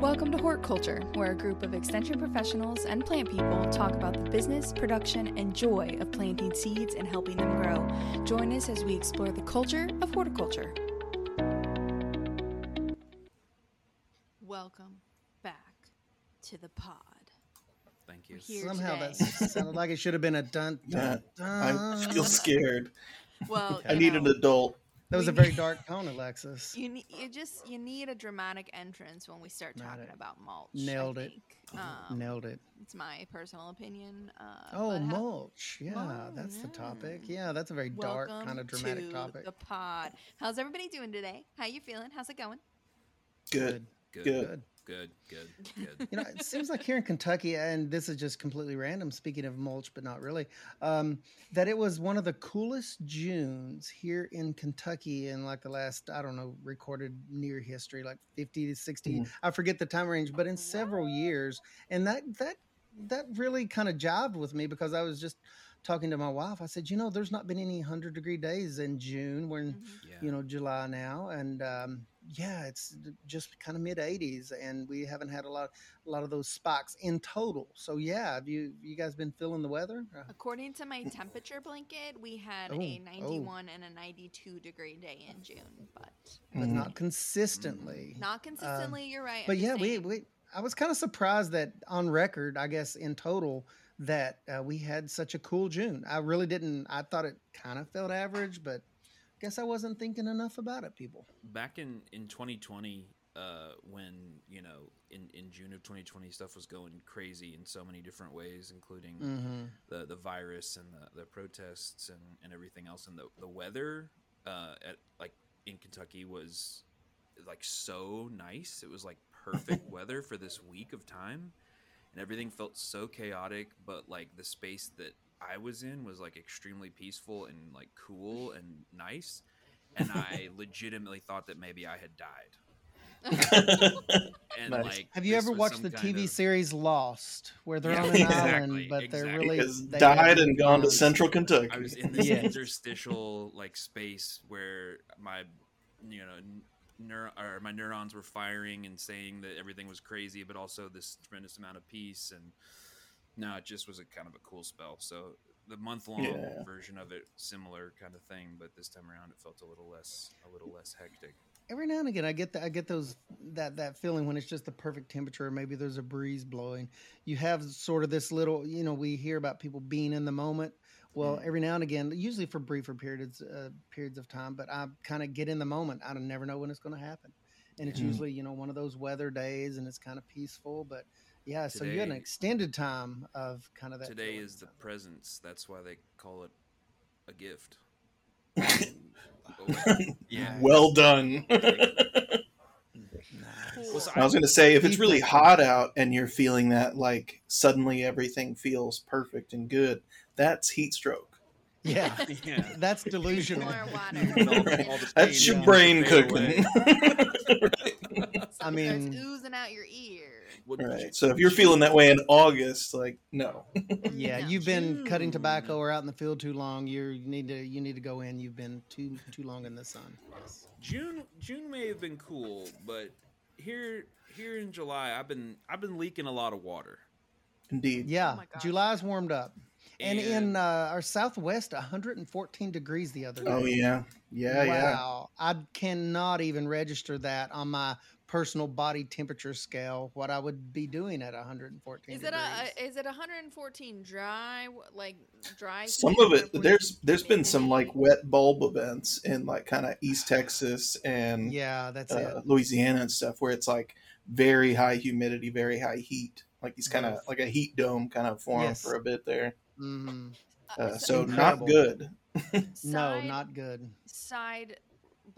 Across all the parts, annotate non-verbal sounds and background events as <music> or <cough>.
Welcome to Horticulture, where a group of extension professionals and plant people talk about the business, production, and joy of planting seeds and helping them grow. Join us as we explore the culture of horticulture. Welcome back to the pod. Thank you. Somehow today. that sounded like it should have been a dun dun dun. I dun. feel scared. Well, I need know, an adult. That was we a very need- dark tone, Alexis. You need you just you need a dramatic entrance when we start Got talking it. about mulch. Nailed it. Um, Nailed it. It's my personal opinion. Uh, Oh, but how- mulch. Yeah, Mulch, that's the topic. yeah. Yeah, that's a very dark, kind of dramatic to topic. The pod. How's everybody doing today? How you feeling? How's it going? Good. Good. Good. Good. Good. Good. <laughs> Good. You know, it seems like here in Kentucky, and this is just completely random, speaking of mulch, but not really, um, that it was one of the coolest Junes here in Kentucky in like the last, I don't know, recorded near history, like 50 to 60. Mhm. I forget the time range, but in several years. And that, that, that really kind of jived with me because I was just talking to my wife. I said, you know, there's not been any 100 degree days in June. We're in, Mhm. Yeah. you know July now, and um, yeah, it's just kind of mid 80s, and we haven't had a lot a lot of those spikes in total. So yeah, have you you guys been feeling the weather? Uh, According to my temperature blanket, we had Oh, a oh. 91 and a 92 degree day in June, but but Mhm. not consistently. not consistently. you're right. I'm. But yeah, we, we I was kind of surprised that on record, I guess in total, that uh, we had such a cool June. I really didn't. I thought it kind of felt average, but guess I wasn't thinking enough about it. People. Back in in 2020, uh, when you know in in June of 2020, stuff was going crazy in so many different ways, including Mm-hmm. the the virus and the, the protests and, and everything else, and the the weather uh, at like in Kentucky was like so nice. It was like perfect <laughs> weather for this week of time, and everything felt so chaotic. But like the space that I was in was like extremely peaceful and like cool and nice, and I <laughs> legitimately thought that maybe I had died. <laughs> And Nice. like, Have you ever watched the TV of- series Lost, where they're Yeah, on an exactly, island, but they're really they died and gone to Central Kentucky. I was in this Yeah. interstitial like space where my you know neur- or my neurons were firing and saying that everything was crazy, but also this tremendous amount of peace. And no, it just was a kind of a cool spell. So the month long Yeah. version of it, similar kind of thing, but this time around it felt a little less a little less hectic. every now and again I get that I get those that that feeling when it's just the perfect temperature. Maybe there's a breeze blowing. You have sort of this little, you know, we hear about people being in the moment. Well, Mm. every now and again, usually for briefer periods uh, periods of time, but I kind of get in the moment. I don't never know when it's going to happen, and it's Mhm. usually you know one of those weather days, and it's kind of peaceful. But yeah, so you had an extended time of kind of that. Today feeling, is the presence. That's why they call it a gift. Oh, <laughs> yeah. well done. <laughs> Nice. So I was going to say, if it's really hot out and you're feeling that, like suddenly everything feels perfect and good, that's heat stroke. Yeah, <laughs> yeah. that's delusional. More water. All the- all the That's your brain fade cooking. I Starts mean- oozing out your ear. What- right. So if you're feeling that way in August, like no. <laughs> Yeah, you've been cutting tobacco or out in the field too long. You're, you need to you need to go in. You've been too too long in the sun. Yes. June June may have been cool, but here here in July I've been I've been leaking a lot of water. Indeed. Yeah, Oh July's warmed up, and, in uh, our Southwest, 114 degrees the other day. Oh yeah. Yeah, yeah. wow! I cannot even register that on my personal body temperature scale. What I would be doing at 114 Is it degrees. a is it 114 dry like dry? Some of it there's there's been some like wet bulb events in like kind of East Texas and yeah, that's uh, it. Louisiana and stuff where it's like very high humidity, very high heat. Like he's kind of Yes. like a heat dome kind of formed Yes. for a bit there. hmm Uh, so incredible. not good. <laughs> No, not good. side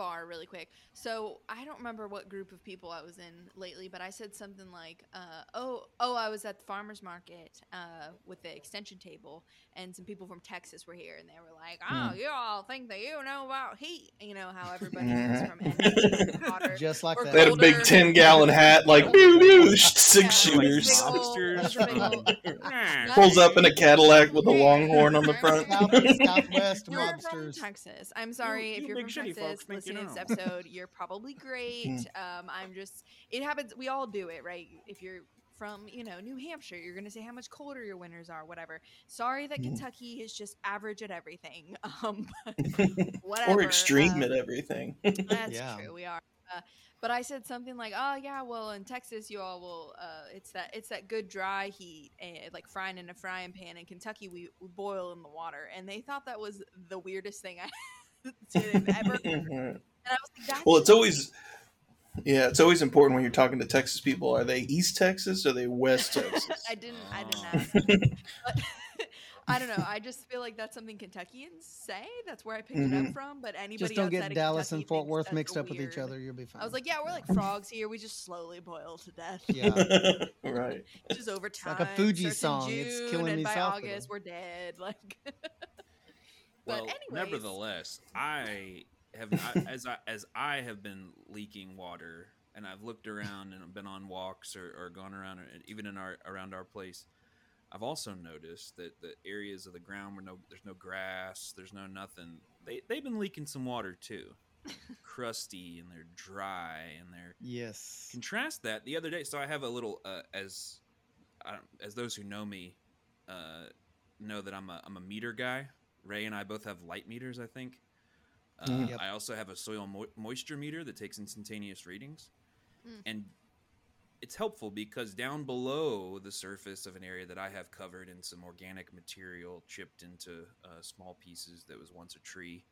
bar really quick. So I don't remember what group of people I was in lately, but I said something like, uh, "Oh, oh, I was at the farmers market uh, with the extension table, and some people from Texas were here, and they were like, "Oh, you all think that you know about heat? You know how everybody <laughs> is from NBC water." <laughs> Just like Or that. They had a big ten gallon hat, like <laughs> pew, pew, six Yeah, like shooters. big ol- Lobsters big ol- from- Pulls up in a Cadillac with a longhorn on the front. South, Southwest You're from. Texas. I'm sorry You- if you you're from Texas. folks think you listening to this episode, you're probably great. um, I'm just, it happens. We all do it, right? If you're from, you know, New Hampshire, you're going to say how much colder your winters are, whatever. Sorry that Mm. Kentucky is just average at everything. <laughs> Um, but <laughs> whatever. or extreme um, at everything. <laughs> That's Yeah. true. We are. Uh, but I said something like, "Oh yeah, well in Texas you all will. Uh, it's that it's that good dry heat, eh, like frying in a frying pan. In Kentucky we, we boil in the water." And they thought that was the weirdest thing I ever. heard. And I was like, That's well, it's always yeah, it's always important when you're talking to Texas people. Are they East Texas or are they West <laughs> Texas? I didn't. I didn't ask. But <laughs> <laughs> I don't know. I just feel like that's something Kentuckians say. That's where I picked it Mhm. up from. But anybody Just don't get of Dallas Kentucky and Fort Worth mixed up with each other. You'll be fine. I was like, yeah, we're like frogs here. We just slowly boil to death. yeah. right. just over time. like a Fugees starts in song. It's killing and me by softly. August we're dead. Like, Well, anyways, nevertheless, I have I, <laughs> as I as I have been leaking water, and I've looked around and been on walks or, or gone around, and even in our around our place. I've also noticed that the areas of the ground where no there's no grass, there's no nothing. They they've been leaking some water too, <laughs> crusty and they're dry and they're Yes. contrast that the other day so i have a little uh, as I as those who know me uh, know that i'm a, I'm a meter guy ray and i both have light meters i think uh, Mm. Yep. i also have a soil mo- moisture meter that takes instantaneous readings Mm. and it's helpful because down below the surface of an area that i have covered in some organic material chipped into uh, small pieces that was once a tree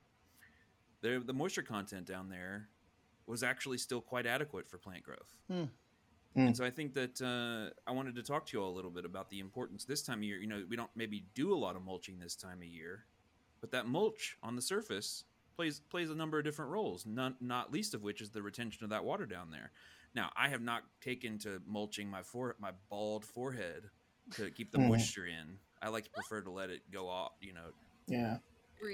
there the moisture content down there was actually still quite adequate for plant growth Mm. and so I think that uh, I wanted to talk to you all a little bit about the importance this time of year. You know, we don't maybe do a lot of mulching this time of year, but that mulch on the surface plays plays a number of different roles. Not not least of which is the retention of that water down there. Now, I have not taken to mulching my fore my bald forehead to keep the Mhm. moisture in. I like to prefer to let it go off, you know, Yeah.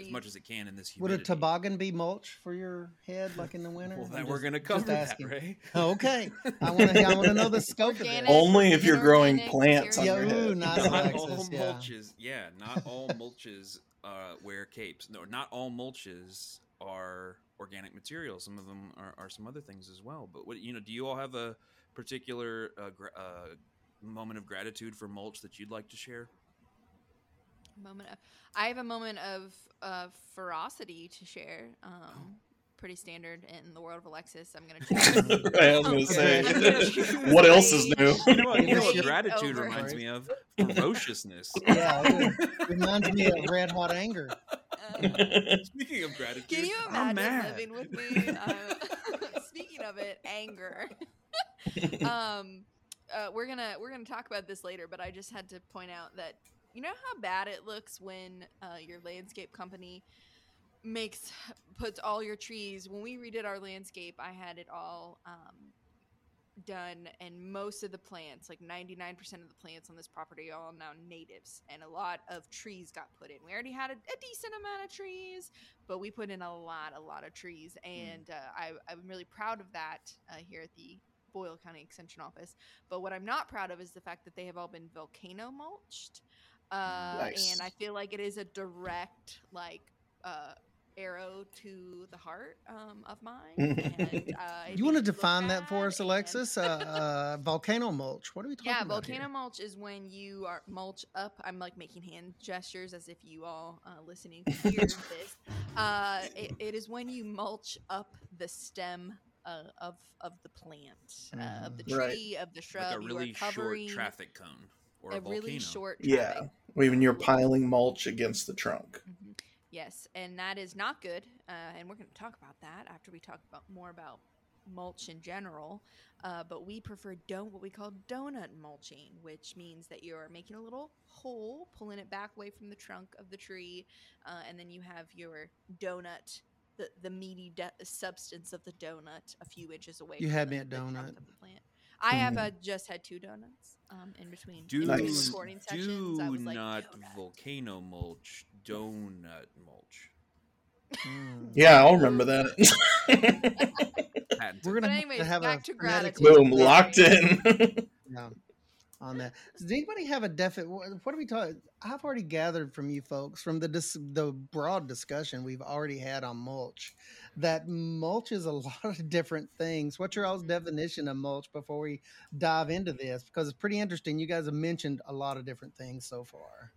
as much as it can in this humidity. Would a toboggan be mulch for your head, like in the <laughs> winter? Well, I'm then we're going to just cover that, asking. Ray. Oh, okay. I want to. I want to know the scope of Organic. that. Only if you're growing plants on Yeah, your ooh, head. not not Alexis, all yeah. mulches. Yeah, not all mulches uh, wear capes. No, not all mulches are organic material. Some of them are, are some other things as well. But what you know, do you all have a particular uh, gra- uh, moment of gratitude for mulch that you'd like to share? moment of, I have a moment of uh, ferocity to share. Um, pretty standard in the world of Alexis. I'm gonna <laughs> choose. <laughs> I was gonna <laughs> say, gonna what else is new? You know what, you know what gratitude over- reminds me of? Ferociousness. Yeah, it reminds me of red hot anger. Uh, Speaking of gratitude, Can you I'm imagine mad. living with me? Uh, speaking of it, anger. um, uh, we're gonna we're gonna talk about this later, but I just had to point out that you know how bad it looks when uh, your landscape company makes puts all your trees. When we redid our landscape, I had it all um, done, and most of the plants, like ninety nine percent of the plants on this property, are all now natives, and a lot of trees got put in. We already had a, a decent amount of trees, but we put in a lot, a lot of trees, and uh, I, I'm really proud of that uh, here at the Boyle County Extension Office. But what I'm not proud of is the fact that they have all been volcano mulched, uh, Nice. and I feel like it is a direct like uh, arrow to the heart um, of mine. and, <laughs> uh, You want to define that for bad, us, and- Alexis? Uh, uh, volcano mulch. What are we talking yeah, about? Yeah, volcano here? mulch is when you are mulch up. I'm like making hand gestures as if you all uh, listening <laughs> can hear this. Uh, it, it is when you mulch up the stem uh, of of the plant, uh, of the Right. tree, of the shrub. like a you really are covering short traffic cone or a, a volcano. really short Yeah. traffic. When you're piling mulch against the trunk. Mhm. Yes, and that is not good. Uh, and we're going to talk about that after we talk about more about mulch in general. Uh, but we prefer don't what we call donut mulching, which means that you are making a little hole, pulling it back away from the trunk of the tree, uh, and then you have your donut. The, the meaty de- substance of the donut a few inches away. You from had the, me at donut. the plant. I have uh, just had two donuts um, in between, Do, in between Nice. recording sessions. I do was like, not "Donut." volcano mulch, donut mulch. Mm. Yeah, I'll remember that. <laughs> We're gonna But have to have back a to phonetic gratitude. Boom, locked in. <laughs> Yeah, on that. Does anybody have a definite? What are we talking? I've already gathered from you folks from the dis, the broad discussion we've already had on mulch that mulch is a <laughs> lot of different things. What's your all's definition of mulch before we dive into this? Because it's pretty interesting. You guys have mentioned a lot of different things so far.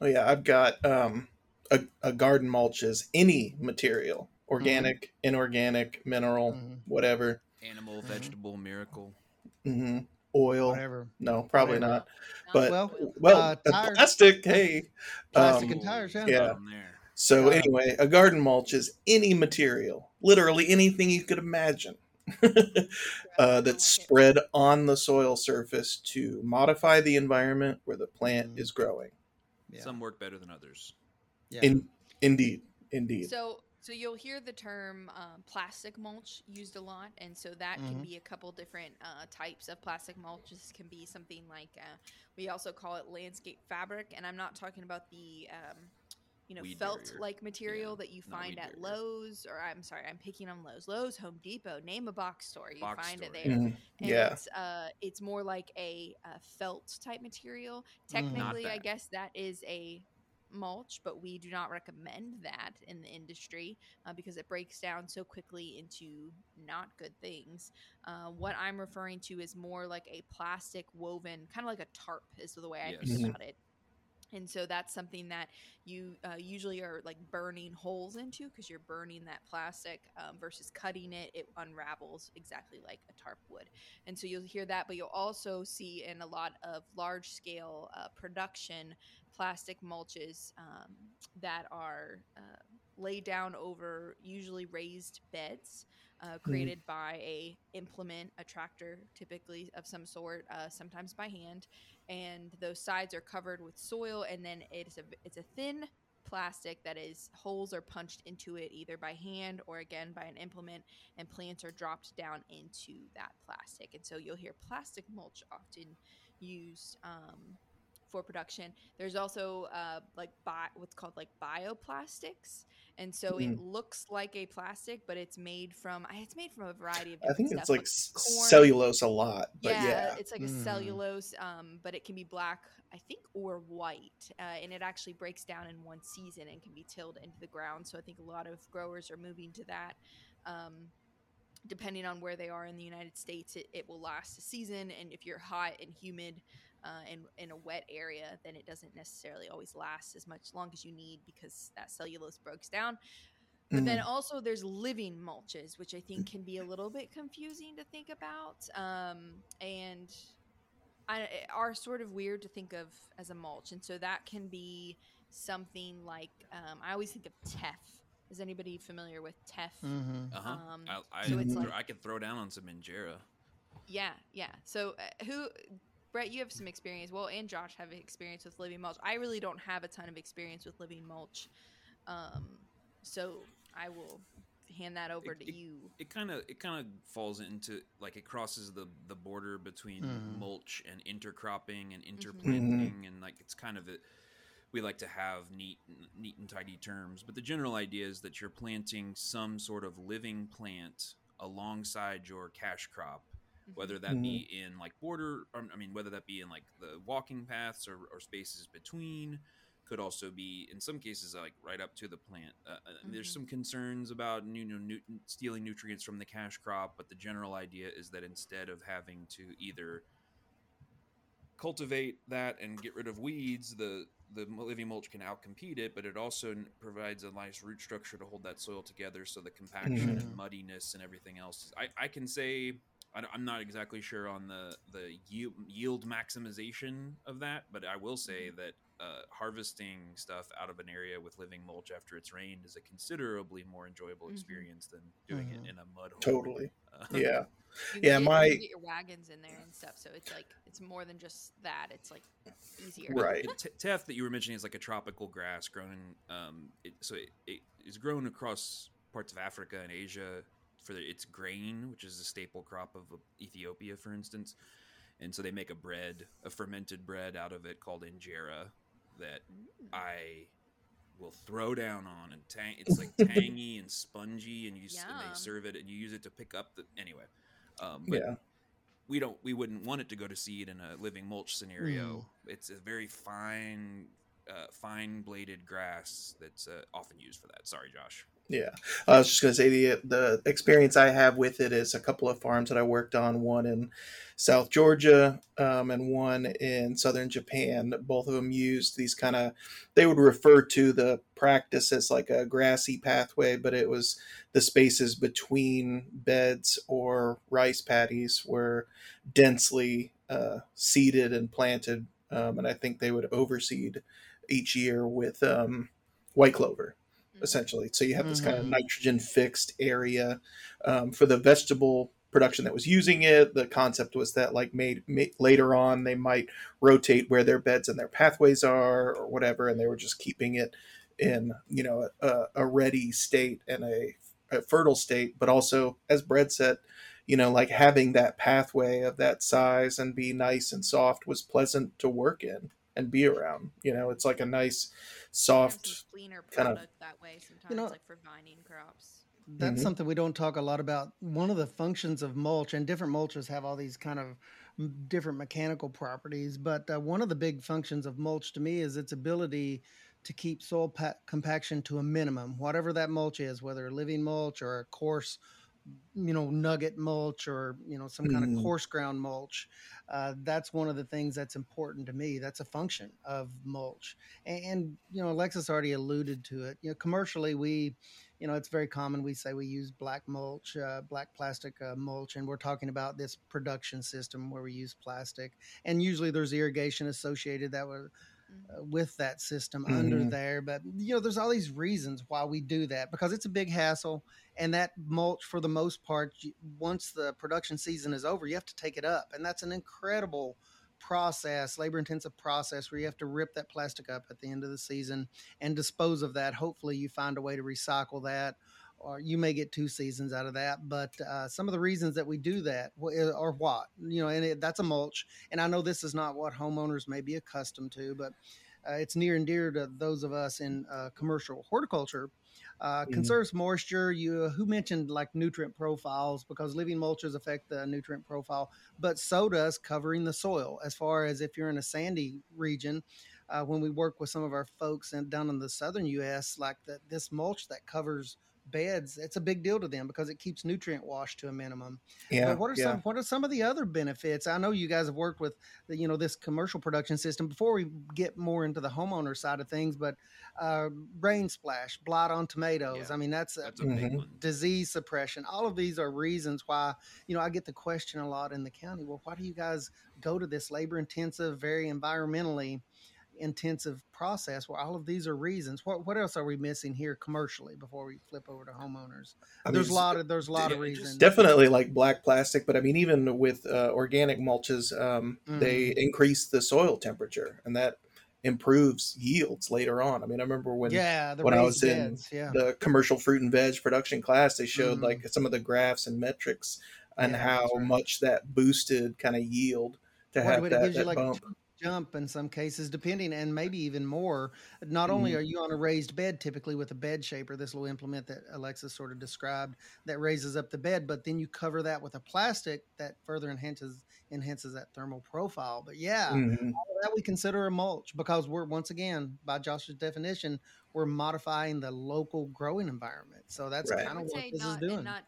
Oh yeah, I've got um, a, a garden mulch is any material, organic, inorganic, mineral, Mhm. whatever. Animal, Mhm. vegetable, miracle. hmm Oil. Whatever. No, probably Whatever. not. No, But Well, well, uh, uh, plastic. Hey, Plastic Um, and tires, yeah. yeah. From there. So Uh, anyway, a garden mulch is any material, literally anything you could imagine, <laughs> uh, that's spread on the soil surface to modify the environment where the plant Mhm. is growing. Yeah. Some work better than others. yeah. In, indeed, indeed. So, so you'll hear the term um, plastic mulch used a lot, and so that can Mhm. be a couple different uh, types of plastic mulch. This can be something like uh, we also call it landscape fabric, and I'm not talking about the um, you know Weed felt barrier. like material Yeah, that you find at barrier. Lowe's, or I'm sorry, I'm picking on Lowe's, Lowe's, Home Depot. Name a box store, you Box find it store. there. Mhm. And Yeah. it's uh it's more like a, uh felt type material. Mhm. Technically, I guess that is a mulch, but we do not recommend that in the industry uh, because it breaks down so quickly into not good things. Uh, what I'm referring to is more like a plastic woven, kind of like a tarp, is the way I Yes. think Mhm. about it. And so that's something that you uh, usually are like burning holes into because you're burning that plastic um, versus cutting it. It unravels exactly like a tarp would. And so you'll hear that, but you'll also see in a lot of large scale uh, production plastic mulches um, that are uh, laid down over usually raised beds. Uh, created by a implement, a tractor, typically of some sort, uh, sometimes by hand, and those sides are covered with soil, and then it's a it's a thin plastic that is holes are punched into it either by hand or again by an implement and plants are dropped down into that plastic. And so you'll hear plastic mulch often used um, for production. There's also uh, like bi- what's called like bioplastics and so it looks like a plastic but it's made from it's made from a variety of I think stuff, it's like corn- cellulose a lot, but yeah. it's like a Mhm. cellulose, um, but it can be black, I think, or white, uh, and it actually breaks down in one season and can be tilled into the ground. So I think a lot of growers are moving to that. Um, depending on where they are in the United States, it, it will last a season, and if you're hot and humid uh, and in a wet area, then it doesn't necessarily always last as much long as you need because that cellulose breaks down. But then Mhm. also there's living mulches, which I think can be a little bit confusing to think about, um, and I, are sort of weird to think of as a mulch. And so that can be something like um, I always think of teff. Is anybody familiar with teff? Mm-hmm. Uh huh. Um, I, I, so it's like- I could throw down on some injera. Yeah, yeah. So uh, who? Brett, you have some experience. Well, and Josh have experience with living mulch. I really don't have a ton of experience with living mulch, um, so I will hand that over It- to you. It kind of it kind of falls into like it crosses the the border between Mhm. mulch and intercropping and Mm-hmm. interplanting, and like it's kind of a we like to have neat neat and tidy terms, but the general idea is that you're planting some sort of living plant alongside your cash crop whether that be in like border um, i mean whether that be in like the walking paths or, or spaces between could also be in some cases like right up to the plant uh, uh, there's Mhm. some concerns about you know nu- stealing nutrients from the cash crop but the general idea is that instead of having to either cultivate that and get rid of weeds the the living mulch can outcompete it but it also n- provides a nice root structure to hold that soil together so the compaction Mhm. and muddiness and everything else i, I can say I, am not exactly sure on the the yield, yield maximization of that but i will say that uh, harvesting stuff out of an area with living mulch after it's rained is a considerably more enjoyable Mhm. experience than doing Mhm. it in a mud hole Totally. Uh, Yeah. <laughs> You Yeah, get, my- can get your wagons in there and stuff. So it's like it's more than just that. It's like easier. Right. T- teff that you were mentioning is like a tropical grass grown in, um, it, so it, it is grown across parts of Africa and Asia for the, its grain, which is a staple crop of uh, Ethiopia, for instance. And so they make a bread, a fermented bread out of it called injera that Mm. I will throw down on and tang- it's like tangy <laughs> and spongy and you s- and they serve it and you use it to pick up the anyway. Um, but Yeah. we don't we wouldn't want it to go to seed in a living mulch scenario. It's a very fine uh, fine bladed grass that's uh, often used for that. Sorry, Josh. Yeah, I was just going to say the the experience I have with it is a couple of farms that I worked on, one in South Georgia um, and one in southern Japan. Both of them used these kind of they would refer to the practice as like a grassy pathway, but it was the spaces between beds or rice paddies were densely uh, seeded and planted, um, and I think they would overseed each year with um, white clover essentially. So you have this kind of Mhm. nitrogen fixed area um, for the vegetable production that was using it. The concept was that like made, made later on they might rotate where their beds and their pathways are or whatever, and they were just keeping it in you know a, a ready state and a, a fertile state. But also, as Brett said, you know, like having that pathway of that size and be nice and soft was pleasant to work in and be around. You know, it's like a nice And some soft cleaner kind of- product that way sometimes, know- like for vining crops. That's Mhm. something we don't talk a lot about. One of the functions of mulch, and different mulches have all these kind of different mechanical properties, but uh, one of the big functions of mulch to me is its ability to keep soil pa- compaction to a minimum, whatever that mulch is, whether a living mulch or a coarse, you know, nugget mulch or, you know, some kind Mhm. of coarse ground mulch. Uh, that's one of the things that's important to me. That's a function of mulch. And, and, you know, Alexis already alluded to it. You know, commercially, we, you know, it's very common. We say we use black mulch, uh, black plastic uh, mulch, and we're talking about this production system where we use plastic. And usually there's irrigation associated that would Mhm. uh, with that system under Mhm. there. But you know, there's all these reasons why we do that because it's a big hassle, and that mulch, for the most part, once the production season is over, you have to take it up, and that's an incredible process, labor intensive process where you have to rip that plastic up at the end of the season and dispose of that. Hopefully, you find a way to recycle that. Or you may get two seasons out of that, but uh, some of the reasons that we do that wh- are what you know, and it, that's a mulch. And I know this is not what homeowners may be accustomed to, but uh, it's near and dear to those of us in uh, commercial horticulture. Uh, Mhm. Conserves moisture. You who mentioned like nutrient profiles because living mulches affect the nutrient profile, but so does covering the soil. As far as if you're in a sandy region, uh, when we work with some of our folks in, down in the southern U.S., like that this mulch that covers beds, it's a big deal to them because it keeps nutrient wash to a minimum. yeah. But what are yeah. some what are some of the other benefits? I know you guys have worked with the, you know this commercial production system before we get more into the homeowner side of things, but uh, rain splash, blight on tomatoes. Yeah, I mean that's, a That's a big Mhm. one. disease suppression. All of these are reasons why you know I get the question a lot in the county. Well, why do you guys go to this labor intensive, very environmentally intensive process where all of these are reasons? What what else are we missing here commercially before we flip over to homeowners? I there's a lot of there's a lot of yeah, it reasons. definitely like black plastic but i mean even with uh, organic mulches um, they increase the soil temperature and that improves yields later on i mean i remember when yeah, when I raised was in. Yeah. the commercial fruit and veg production class they showed Mhm. like some of the graphs and metrics and Yeah, how right. much that boosted kind of yield to Right, have but it that, you that like bump a two jump in some cases, depending, and maybe even more. Not only Mhm. are you on a raised bed, typically with a bed shaper, this little implement that Alexis sort of described that raises up the bed, but then you cover that with a plastic that further enhances enhances that thermal profile. But yeah, Mhm. all of that we consider a mulch because we're once again, by Josh's definition, we're modifying the local growing environment. So that's Right. Kind of what this not, is doing. and not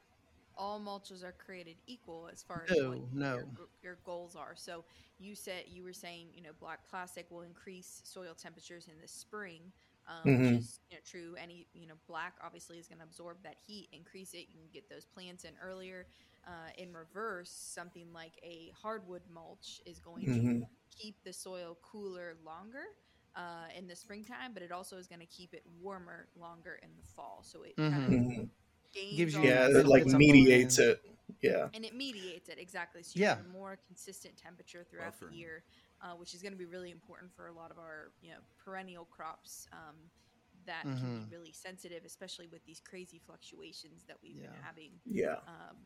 all mulches are created equal as far as No, what no. Your, your goals are. So you said you were saying you know black plastic will increase soil temperatures in the spring, um, Mhm. which is you know, true. Any you know black obviously is going to absorb that heat, increase it. You can get those plants in earlier. Uh, in reverse, something like a hardwood mulch is going Mhm. to keep the soil cooler longer. Uh, in the springtime, but it also is going to keep it warmer longer in the fall. So it kind of Mhm. gains Gives you yeah it like benefits on both mediates it yeah and it mediates it exactly so you Yeah. have a more consistent temperature throughout Buffer. the year uh, which is going to be really important for a lot of our you know perennial crops um, that can Mhm. be really sensitive especially with these crazy fluctuations that we've been having yeah um,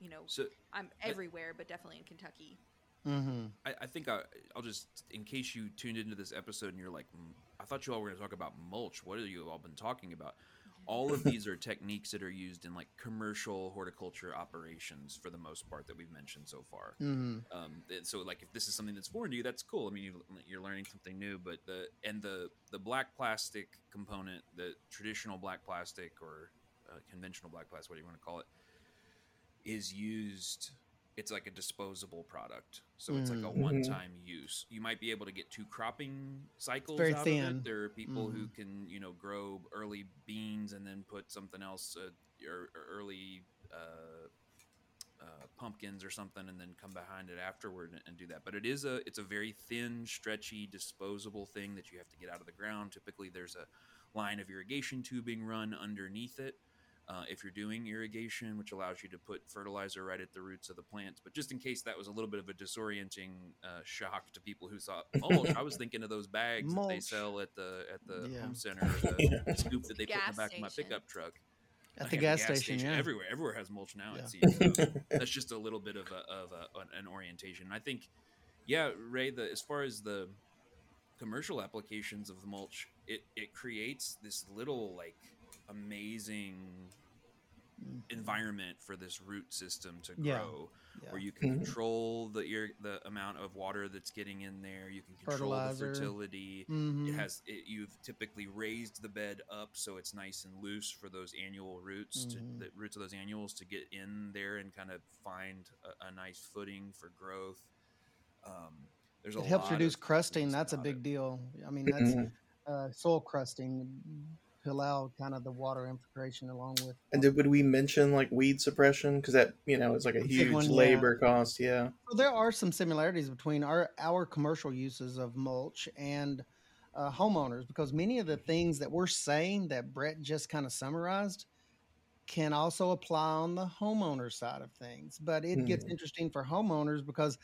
you know So i'm everywhere but definitely in kentucky hmm I, I think I, I'll just, in case you tuned into this episode and you're like, "Mm, I thought you all were going to talk about mulch. What have you all been talking about? All of <laughs> these are techniques that are used in like commercial horticulture operations for the most part that we've mentioned so far. hmm Um, so like if this is something that's foreign to you, that's cool. I mean, you, you're learning something new. But the and the the black plastic component, the traditional black plastic or uh, conventional black plastic, what do you want to call it, is used. It's like a disposable product, so it's like a Mm. one-time use. You might be able to get two cropping cycles very out of it. There are people who Mhm. can, you know, grow early beans and then put something else, uh, or, or early uh, uh, pumpkins or something, and then come behind it afterward and, and do that. But it is a it's a very thin, stretchy, disposable thing that you have to get out of the ground. Typically, there's a line of irrigation tubing run underneath it. Uh, if you're doing irrigation, which allows you to put fertilizer right at the roots of the plants. But just in case that was a little bit of a disorienting uh, shock to people who thought, <laughs> "Oh, I was thinking of those bags that they sell at the at the Yeah. home center, the, <laughs> the scoop that they put in the back of my pickup truck." At the yeah, gas, station, yeah. everywhere. Everywhere has mulch now. Yeah. It seems. So <laughs> that's just a little bit of a, of a, an, an orientation. I think, yeah, Ray. The as far as the commercial applications of the mulch, it it creates this little like amazing environment for this root system to grow Yeah. where you can Mhm. control the ir- the amount of water that's getting in there you can control Fertilizer. the fertility Mhm. it has it, you've typically raised the bed up so it's nice and loose for those annual roots to the roots of those annuals to get in there and kind of find a, a nice footing for growth um, there's a It helps lot reduce crusting. That's a big it. deal. I mean, <laughs> that's uh, soil crusting to allow kind of the water infiltration along with. And did, would we mention like weed suppression? Because that you know is like a huge one, yeah. labor cost. Yeah. Well, there are some similarities between our our commercial uses of mulch and uh, homeowners because many of the things that we're saying that Brett just kind of summarized can also apply on the homeowner side of things. But it gets Mhm. interesting for homeowners because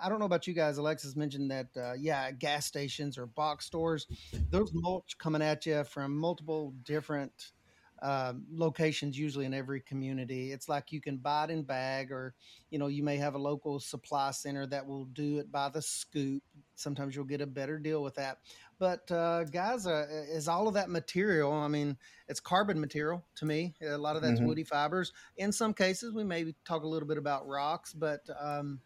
I don't know about you guys. Alexis mentioned that, uh, yeah, gas stations or box stores, there's mulch coming at you from multiple different um, locations, usually in every community. It's like you can buy it in bag, or you know, you may have a local supply center that will do it by the scoop. Sometimes you'll get a better deal with that. But uh, guys, uh, is all of that material? I mean, it's carbon material to me. A lot of that's Mhm. woody fibers. In some cases, we maybe talk a little bit about rocks, but um,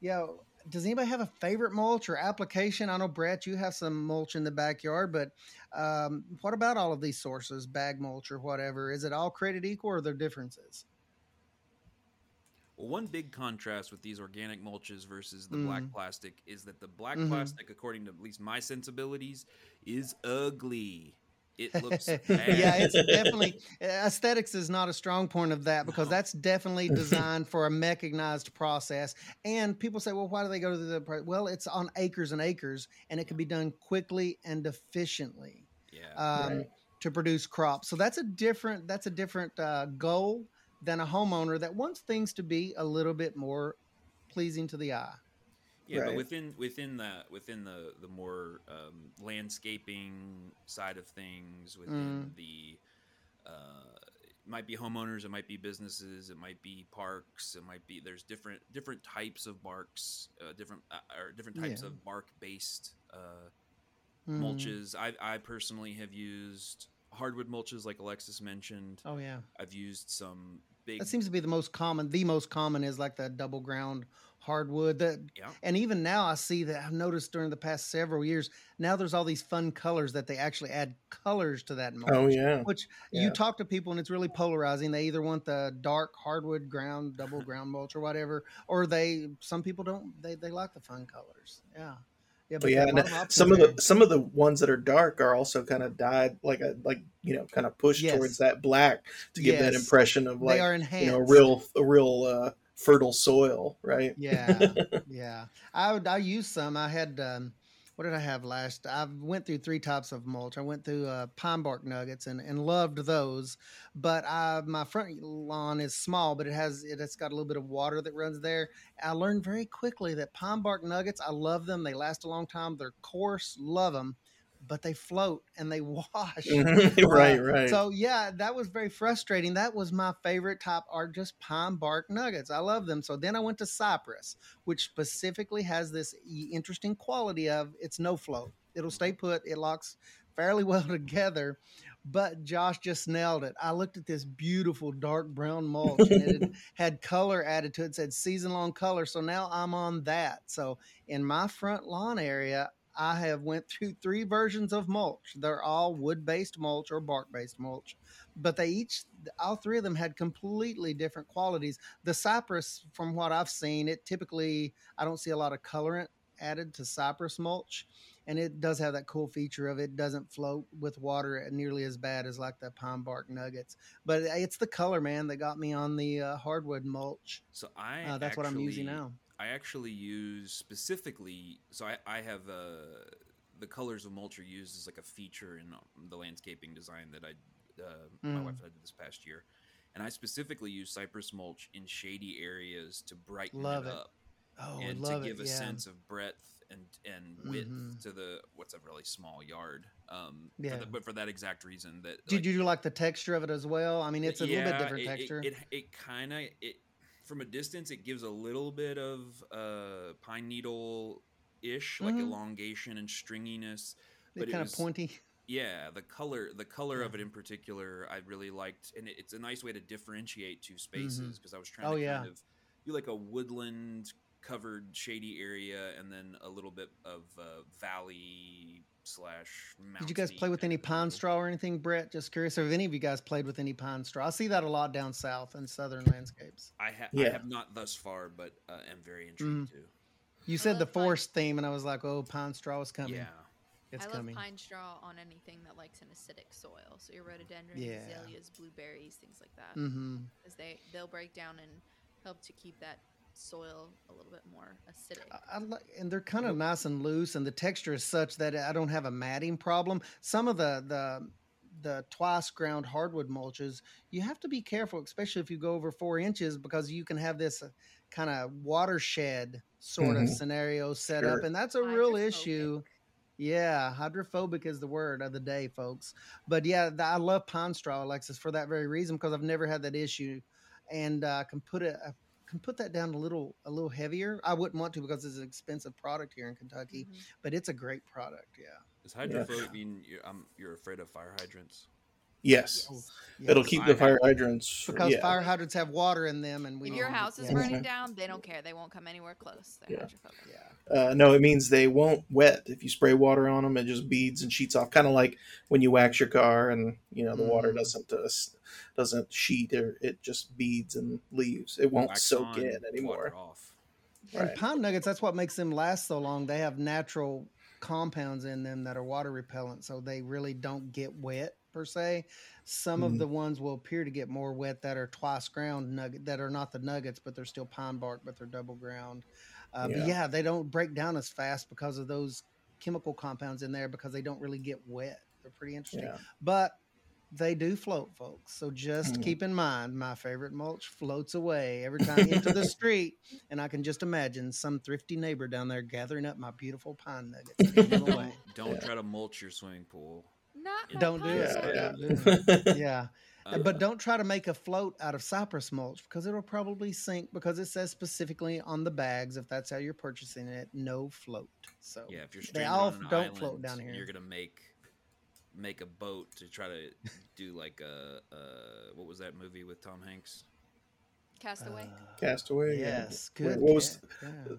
yeah. Does anybody have a favorite mulch or application? I know Brett, you have some mulch in the backyard, but um, what about all of these sources, bag mulch or whatever? Is it all created equal, or are there differences? Well, one big contrast with these organic mulches versus the Mm. black plastic is that the black Mhm. plastic, according to at least my sensibilities, is ugly. It looks <laughs> bad. yeah, it's <laughs> definitely aesthetics is not a strong point of that because No. that's definitely designed for a mechanized process. And people say, well, why do they go to the? Well, it's on acres and acres, and it can be done quickly and efficiently yeah. um, Right. to produce crops. So that's a different that's a different uh, goal than a homeowner that wants things to be a little bit more pleasing to the eye. Yeah, but within within the within the the more um, landscaping side of things, within Mm. the uh, it might be homeowners, it might be businesses, it might be parks, it might be there's different different types of barks, uh, different uh, or different types Yeah. of bark based uh, Mm. mulches. I I personally have used hardwood mulches, like Alexis mentioned. Oh yeah. I've used some big. That seems to be the most common. The most common is like the double ground hardwood. That yeah. and even now I see that I've noticed during the past several years. Now there's all these fun colors that they actually add colors to that mulch. Oh yeah. Which Yeah. you talk to people and it's really polarizing. They either want the dark hardwood ground, double <laughs> ground mulch or whatever, or they some people don't. They they like the fun colors. Yeah. Yeah, But yeah, and of options some of the some of the ones that are dark are also kind of dyed like a like you know kind of pushed Yes. towards that black to give that impression of they like are you know a real a real uh, fertile soil, right? Yeah, <laughs> yeah. I would. I used some. I had. Um, what did I have last? I went through three types of mulch. I went through uh, pine bark nuggets and, and loved those. But I, my front lawn is small, but it has it's got a little bit of water that runs there. I learned very quickly that pine bark nuggets. I love them. They last a long time. They're coarse. Love them. But they float and they <laughs> wash. <laughs> right, Uh, right. So yeah, that was very frustrating. That was my favorite type are just pine bark nuggets. I love them. So then I went to cypress, which specifically has this interesting quality of it's no float. It'll stay put. It locks fairly <laughs> well together. But Josh just nailed it. I looked at this beautiful dark brown mulch and it had, color added to it. it said season long color. So now I'm on that. So in my front lawn area, I have went through three versions of mulch. They're all wood-based mulch or bark-based mulch, but they each all three of them had completely different qualities. The cypress, from what I've seen, it typically I don't see a lot of colorant added to cypress mulch, and it does have that cool feature of it doesn't float with water nearly as bad as like the pine bark nuggets. But it's the color, man, that got me on the uh, hardwood mulch. So I Uh, that's what I'm using now. I actually use specifically. So I, I have uh, the colors of mulch are used as like a feature in um, the landscaping design that I uh, my Mm. wife and I did this past year, and I specifically use cypress mulch in shady areas to brighten Love it, it. up Oh, and love to give it. a yeah. sense of breadth and and width Mhm. to the what's a really small yard. Um, for the- but for that exact reason that Did like, you do like the texture of it as well? I mean, it's a little bit different it- it- texture. It it, kind of it from a distance it gives a little bit of uh pine needle ish like Mhm. elongation and stringiness. but it kind of pointy. Yeah, the color the color of it in particular I really liked, and it, it's a nice way to differentiate two spaces because I was trying Oh, to yeah. kind of do like a woodland covered shady area and then a little bit of uh, valley slash. Did you guys play with any of pine straw or anything, Brett? Just curious. Have any of you guys played with any pine straw? I see that a lot down south in southern landscapes. I, ha- I have not thus far, but uh, am very intrigued Mm. too. You said the love pine- forest theme, and I was like, "Oh, pine straw is coming. Yeah, It's I love coming." pine straw on anything that likes an acidic soil. So your rhododendron, Yeah. azaleas, blueberries, things like that. Mm-hmm. Because they they'll break down and help to keep that soil a little bit more acidic. I, I like, and they're kind of nice and loose, and the texture is such that I don't have a matting problem. Some of the the the twice ground hardwood mulches, you have to be careful, especially if you go over four inches, because you can have this uh, kind of watershed sort of Mhm. scenario set Sure. up, and that's a real issue. Yeah, hydrophobic is the word of the day, folks. But yeah, th- I love pine straw, Alexis, for that very reason because I've never had that issue, and uh, can put it I can put that down a little a little heavier. I wouldn't want to because it's an expensive product here in Kentucky, Mhm. but it's a great product. Yeah, does hydrophobic mean you're, um, you're afraid of fire hydrants? Yes. Yes. It'll keep I the fire hydrants. because yeah. fire hydrants have water in them, and we If your house is yeah. burning down, they don't care. They won't come anywhere close. They're Yeah. Yeah. Uh, no, it means they won't wet. If you spray water on them, it just beads and sheets off. Kind of like when you wax your car, and you know the water Mm. doesn't uh, doesn't sheet, or it just beads and leaves. It won't Wax soak on, in anymore. off. And Right. pine nuggets, that's what makes them last so long. They have natural compounds in them that are water repellent, so they really don't get wet per se. Some of Mhm. the ones will appear to get more wet that are twice ground nugget that are not the nuggets, but they're still pine bark, but they're double ground. Uh, Yeah. But yeah, they don't break down as fast because of those chemical compounds in there because they don't really get wet. They're pretty interesting, Yeah. but they do float, folks. So just Mhm. keep in mind, my favorite mulch floats away every time into the <laughs> street, and I can just imagine some thrifty neighbor down there gathering up my beautiful pine nuggets. and giving them <laughs> away. Don't Yeah. try to mulch your swimming pool. Not Don't do pine it. Yeah, Don't do it. <laughs> Yeah, Uh, but don't try to make a float out of cypress mulch because it'll probably sink because it says specifically on the bags if that's how you're purchasing it, no float. So yeah, if you're they stranded all on an don't float island, down here. you're gonna make make a boat to try to do like a uh, what was that movie with Tom Hanks? Castaway. Uh, Castaway. Yes, What- good. What was? catch, yeah.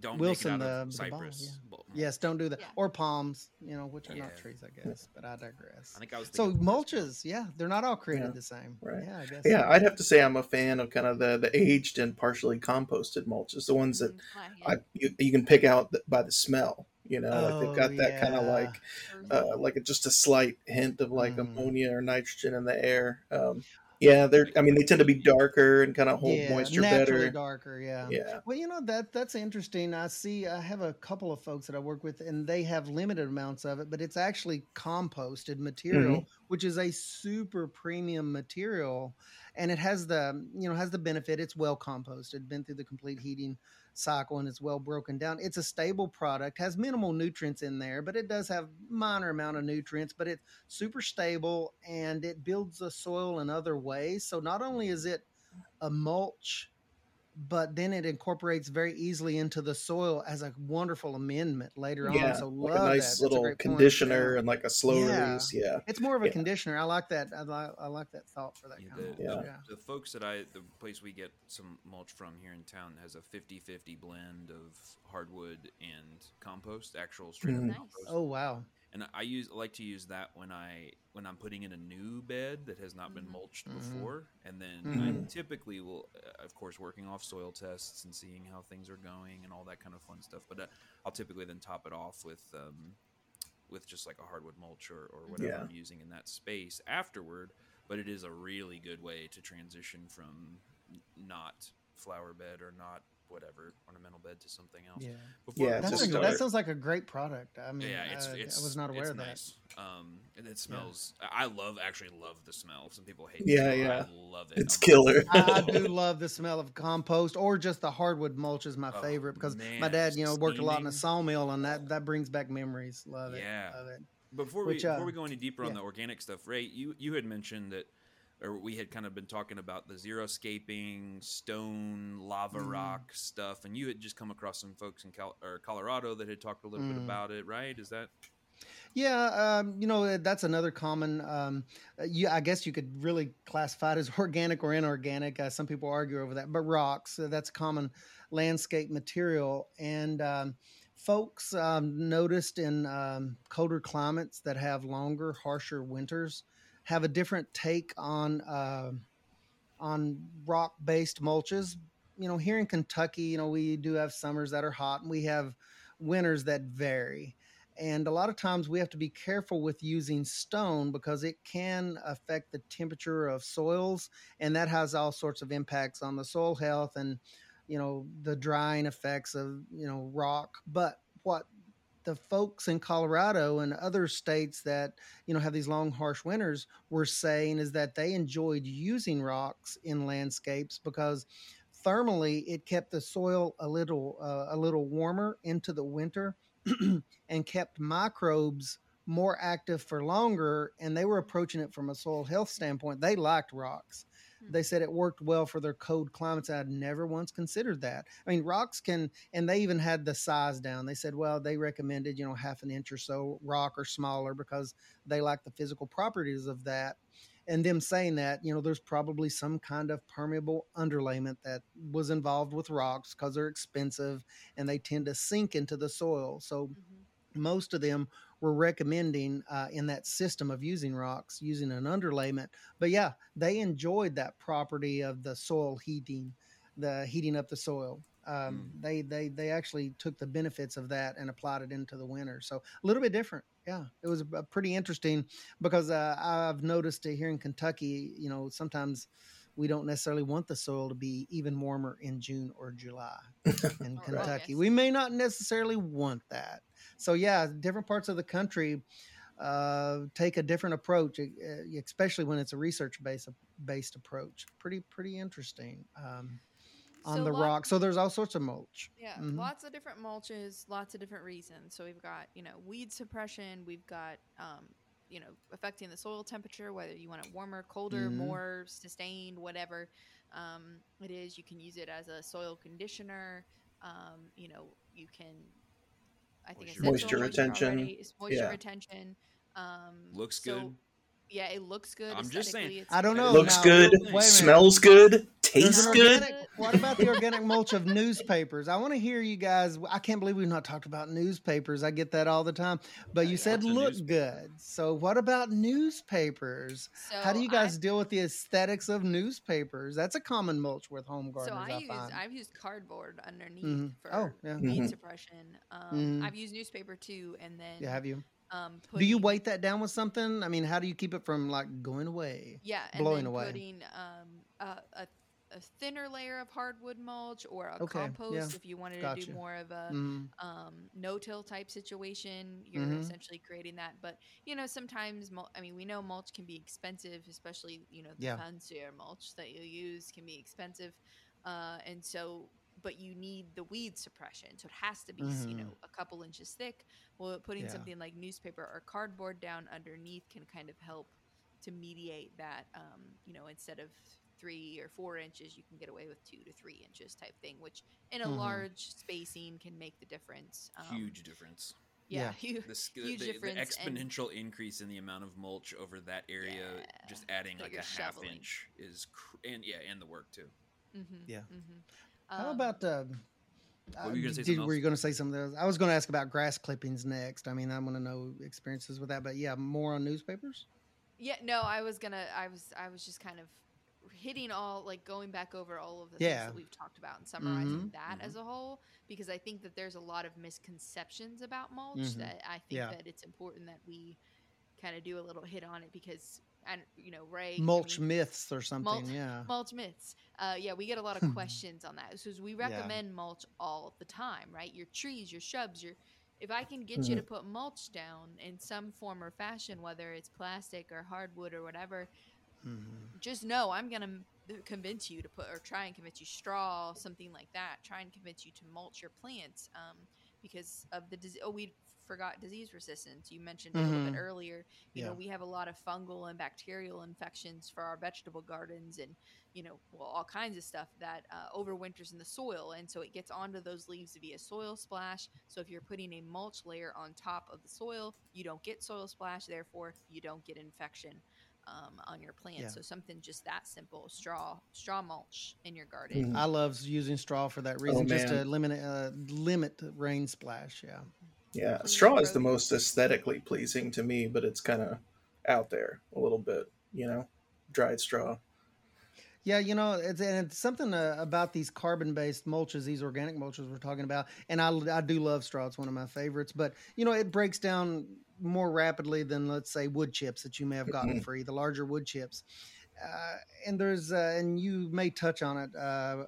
Don't Wilson, make it out the- of the ball, yeah. Yes, don't do that. Yeah. Or palms, you know, which are not trees, I guess. But I digress. I think I was So thinking of this one. mulches, yeah, they're not all created Yeah, the same. right. Yeah, I guess. Yeah, so. I'd have to say I'm a fan of kind of the the aged and partially composted mulches, the ones that Mm, I- I you, you can pick out by the smell. You know, like they've Oh, got that kind of like uh, like a, just a slight hint of like Mm. ammonia or nitrogen in the air. Um, yeah, they're. I mean, they tend to be darker and kind of hold yeah, moisture naturally better. darker. Yeah. Yeah. Well, you know that that's interesting. I see. I have a couple of folks that I work with, and they have limited amounts of it, but it's actually composted material, Mm-hmm. which is a super premium material, and it has the you know has the benefit. It's well composted, been through the complete heating cycle, and it's well broken down. It's a stable product, has minimal nutrients in there, but it does have minor amount of nutrients. But it's super stable, and it builds the soil in other ways. So not only is it a mulch but then it incorporates very easily into the soil as a wonderful amendment later Yeah, on. So like love a nice That's a little great point. conditioner Yeah. and like a slow Yeah. release. Yeah. It's more of a Yeah. conditioner. I like that. I like, I like that thought for that Yeah, kind of the, mulch. Yeah. the, the folks that I, the place we get some mulch from here in town has a 50 50 blend of hardwood and compost, actual straight up. Mm. Nice. compost. Oh wow. And I use I like to use that when I when I'm putting in a new bed that has not been Mhm. mulched Mhm. before, and then Mhm. I typically will, uh, of course, working off soil tests and seeing how things are going and all that kind of fun stuff. But uh, I'll typically then top it off with um, with just like a hardwood mulch or, or whatever Yeah. I'm using in that space afterward. But it is a really good way to transition from not flower bed or not whatever ornamental bed to something else. Yeah. Before Yeah, we That's a, start- that sounds like a great product. I mean, yeah, it's, uh, it's I was not aware it's of that. nice. Um, and it smells. I love actually love the smell. Some people hate. Yeah, the smell. yeah. I love it. It's I'm killer. I, I do love the smell of compost or just the hardwood mulch is my Oh, favorite because my dad, you know, worked a lot in a sawmill and that that brings back memories. Love it. Yeah. Love it. Before Which, we uh, before we go any deeper on the organic stuff, Ray, you you had mentioned that, or we had kind of been talking about the xeriscaping, stone, lava Mhm. rock stuff, and you had just come across some folks in Cal- or Colorado that had talked a little bit Mm. about it, right? Is that Yeah, um, you know uh, that's another common. Um, uh, you, I guess you could really classify it as organic or inorganic. Uh, some people argue over that, but rocks uh, that's common landscape material. And um, folks um, noticed in um, colder climates that have longer, harsher winters have a different take on uh, on rock-based mulches. You know, here in Kentucky, you know, we do have summers that are hot, and we have winters that vary and a lot of times we have to be careful with using stone because it can affect the temperature of soils and that has all sorts of impacts on the soil health and you know the drying effects of you know rock but what the folks in Colorado and other states that you know have these long harsh winters were saying is that they enjoyed using rocks in landscapes because thermally it kept the soil a little uh, a little warmer into the winter <clears throat> and kept microbes more active for longer and they were approaching it from a soil health standpoint they liked rocks. They said it worked well for their cold climates i'd never once considered that. I mean rocks can and they even had the size down. They said well they recommended you know half an inch or so rock or smaller because they like the physical properties of that. And them saying that you know there's probably some kind of permeable underlayment that was involved with rocks because they're expensive and they tend to sink into the soil. So Mhm. most of them were recommending uh, in that system of using rocks using an underlayment but yeah they enjoyed that property of the soil heating the heating up the soil. Um, they they they actually took the benefits of that and applied it into the winter so a little bit different. Yeah it was pretty interesting because uh, i've noticed it here in kentucky you know sometimes we don't necessarily want the soil to be even warmer in june or july <laughs> in Oh, kentucky yes. we may not necessarily want that so yeah different parts of the country uh, take a different approach especially when it's a research based based approach pretty pretty interesting um, on So the lot- rock so there's all sorts of mulch Yeah, Mhm. lots of different mulches, lots of different reasons. So we've got, you know, weed suppression, we've got, um, you know, affecting the soil temperature, whether you want it warmer, colder, Mhm. more sustained, whatever um, it is. You can use it as a soil conditioner. Um, you know, you can, I think I Moisture Moisture retention. already. Moisture Yeah. retention. Um, looks so- good? Yeah, it looks good. I'm just saying. I don't know. Looks now, good, wait a minute. smells good, tastes an good. what about the organic mulch of newspapers? I want to hear you guys. I can't believe we've not talked about newspapers. I get that all the time. But you Yeah, said lots look newspapers. good. So what about newspapers? How do So you I- guys deal with the aesthetics of newspapers? That's a common mulch with home So gardeners. I I, use find. I've used cardboard underneath Mhm. for Oh, yeah. weed Mhm. suppression. Um, Mhm. I've used newspaper too, and then Yeah, have you? Um, Do you weight that down with something? I mean, how do you keep it from like going away? Yeah, and blowing away? putting um, a, a a thinner layer of hardwood mulch or a Okay, yeah. compost if you wanted to do more of a Mm, um, no-till type situation. You're Mhm. essentially creating that, but you know sometimes mul- I mean we know mulch can be expensive, especially you know the Yeah. fancier mulch that you use can be expensive, uh, and so but you need the weed suppression, so it has to be s you know a couple inches thick. Well, putting Yeah. something like newspaper or cardboard down underneath can kind of help to mediate that. Um, you know, instead of three or four inches, you can get away with two to three inches type thing, which in a Mhm. large spacing can make the difference. Um, Huge difference. Yeah, Yeah. hu- The, sk- huge the, the difference. and- exponential increase in the amount of mulch over that area, Yeah, just adding like a you're half inch is, cr- and yeah, and the work too. mhm, Yeah. Mhm. How Um, about uh, What were you gonna say, did- something were you going to say something else? I was going to ask about grass clippings next. I mean, I want to know experiences with that, but yeah, more on newspapers. Yeah, no, I was gonna. I was. I was just kind of hitting all like going back over all of the Yeah. things that we've talked about and summarizing Mhm, that mhm. as a whole because I think that there's a lot of misconceptions about mulch Mhm, that I think yeah. that it's important that we kind of do a little hit on it because and you know Ray I Mulch mean, myths or something. mulch- yeah. mulch myths. Uh, yeah, we get a lot of <laughs> questions on that. So we Yeah. recommend mulch all the time, right? Your trees, your shrubs, your if I can get you to put mulch down in some form or fashion, whether it's plastic or hardwood or whatever, Mhm. just know I'm gonna convince you to put or try and convince you straw, something like that. Try and convince you to mulch your plants um, because of the disease. Oh, we forgot disease resistance. You mentioned it a little bit Mhm. earlier. You Yeah. know, we have a lot of fungal and bacterial infections for our vegetable gardens, and you know, well, all kinds of stuff that uh, overwinters in the soil, and so it gets onto those leaves via soil splash. So if you're putting a mulch layer on top of the soil, you don't get soil splash. Therefore, you don't get infection um, on your plant. Yeah. So something just that simple: straw, straw mulch in your garden. Mhm. I love using straw for that reason, just to limit uh, limit rain splash. Yeah. Yeah, Clean straw is the most aesthetically pleasing to me, but it's kind of out there a little bit, you know, dried straw. Yeah, you know, it's and it's something uh, about these carbon-based mulches, these organic mulches we're talking about, and I, I do love straw; it's one of my favorites. But you know, it breaks down more rapidly than let's say wood chips that you may have gotten Mhm. free, the larger wood chips. Uh, and there's uh, and you may touch on it uh,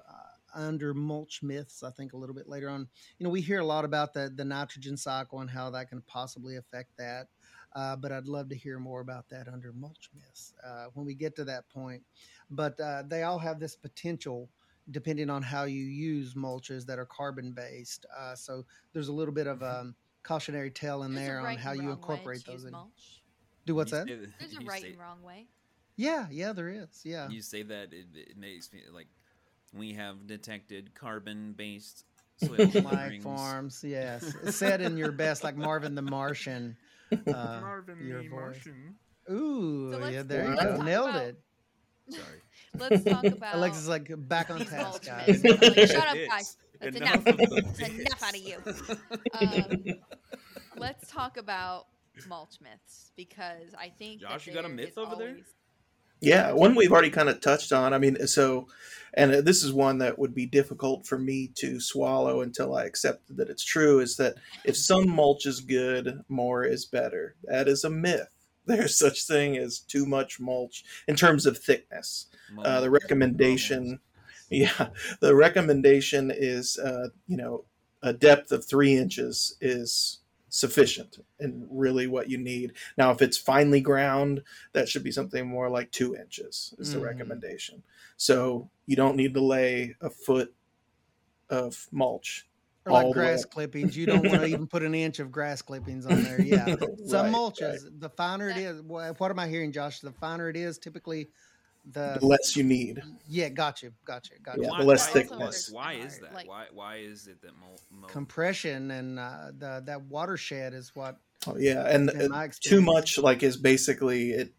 under mulch myths, I think a little bit later on. You know, we hear a lot about the the nitrogen cycle and how that can possibly affect that. Uh, but I'd love to hear more about that under mulch myths uh, when we get to that point but uh, they all have this potential depending on how you use mulches that are carbon based. Uh, so there's a little bit of um, cautionary tale in There's a there on right how you wrong way incorporate to use those. In. mulch. Do what's You that? There's a right say- and wrong way. Yeah, yeah, there is. Yeah, You say that it, it makes me like we have detected carbon-based soil <laughs> my coverings. farms. Yes, said in your best, like Marvin the Martian. Uh, your voice. Ooh, So let's- yeah, there you let's go, talk nailed about- it. Sorry. <laughs> Let's talk <laughs> about Alexa's like back on task, guys. myths. I'm like, Shut up, Bits. guys. That's Enough <laughs> enough. That's enough out of you. <laughs> Um, <laughs> let's talk about mulch myths because I think Josh, you got a myth is over there? Yeah, one we've already kind of touched on. I mean, so, and uh, this is one that would be difficult for me to swallow until I accepted that it's true is that if some mulch is good, more is better. That is a myth. There's such thing as too much mulch in terms of thickness. Uh, the Moments. recommendation, <laughs> yeah, the recommendation is, uh, you know, a depth of three inches is sufficient and really what you need. Now, if it's finely ground, that should be something more like two inches is the Mhm. recommendation. So you don't need to lay a foot of mulch. Or like all the grass up. clippings, you don't want to even put an inch of grass clippings on there. <laughs> Yeah, some Right, mulches, right. the finer it is, What, what am I hearing, Josh? The finer it is, typically, the The less you need. yeah. Got you, got you, got you. Yeah, Why- the less why- thickness. Why is that? like- why why is it that mul- mul- Compression and uh, the that watershed is what Oh, yeah, and in my too much like is basically it.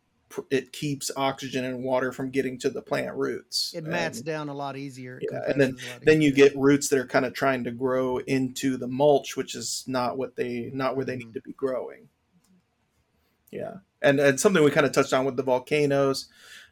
It keeps oxygen and water from getting to the plant roots. It mats And- down a lot easier. Yeah, and then- compresses a lot then you get roots that are kind of trying to grow into the mulch which is not what they not where they Mm-hmm. need to be growing yeah and and something we kind of touched on with the volcanoes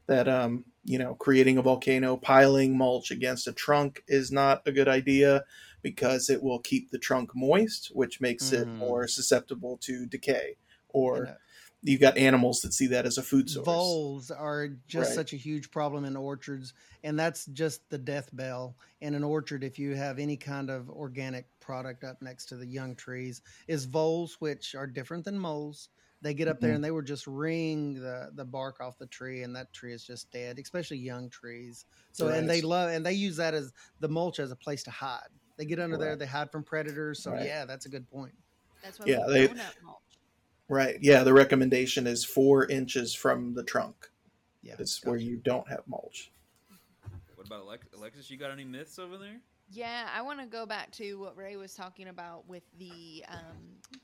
that um you know creating a volcano piling mulch against a trunk is not a good idea because it will keep the trunk moist which makes it Mhm. more susceptible to decay or uh, you've got animals that see that as a food source Voles are just Right. such a huge problem in orchards, and that's just the death bell in an orchard. If you have any kind of organic product up next to the young trees, is voles, which are different than moles. They get up there Mhm. and they were just wring the the bark off the tree, and that tree is just dead. Especially young trees. So, and they love and they use that as the mulch as a place to hide. They get under there, they hide from predators. So, Right. yeah, that's a good point. That's why Yeah, they- donut mulch. right yeah the recommendation is four inches from the trunk Yeah, is gotcha. where you don't have mulch what about Alex- Alexis? You got any myths over there? Yeah, I want to go back to what Ray was talking about with the um,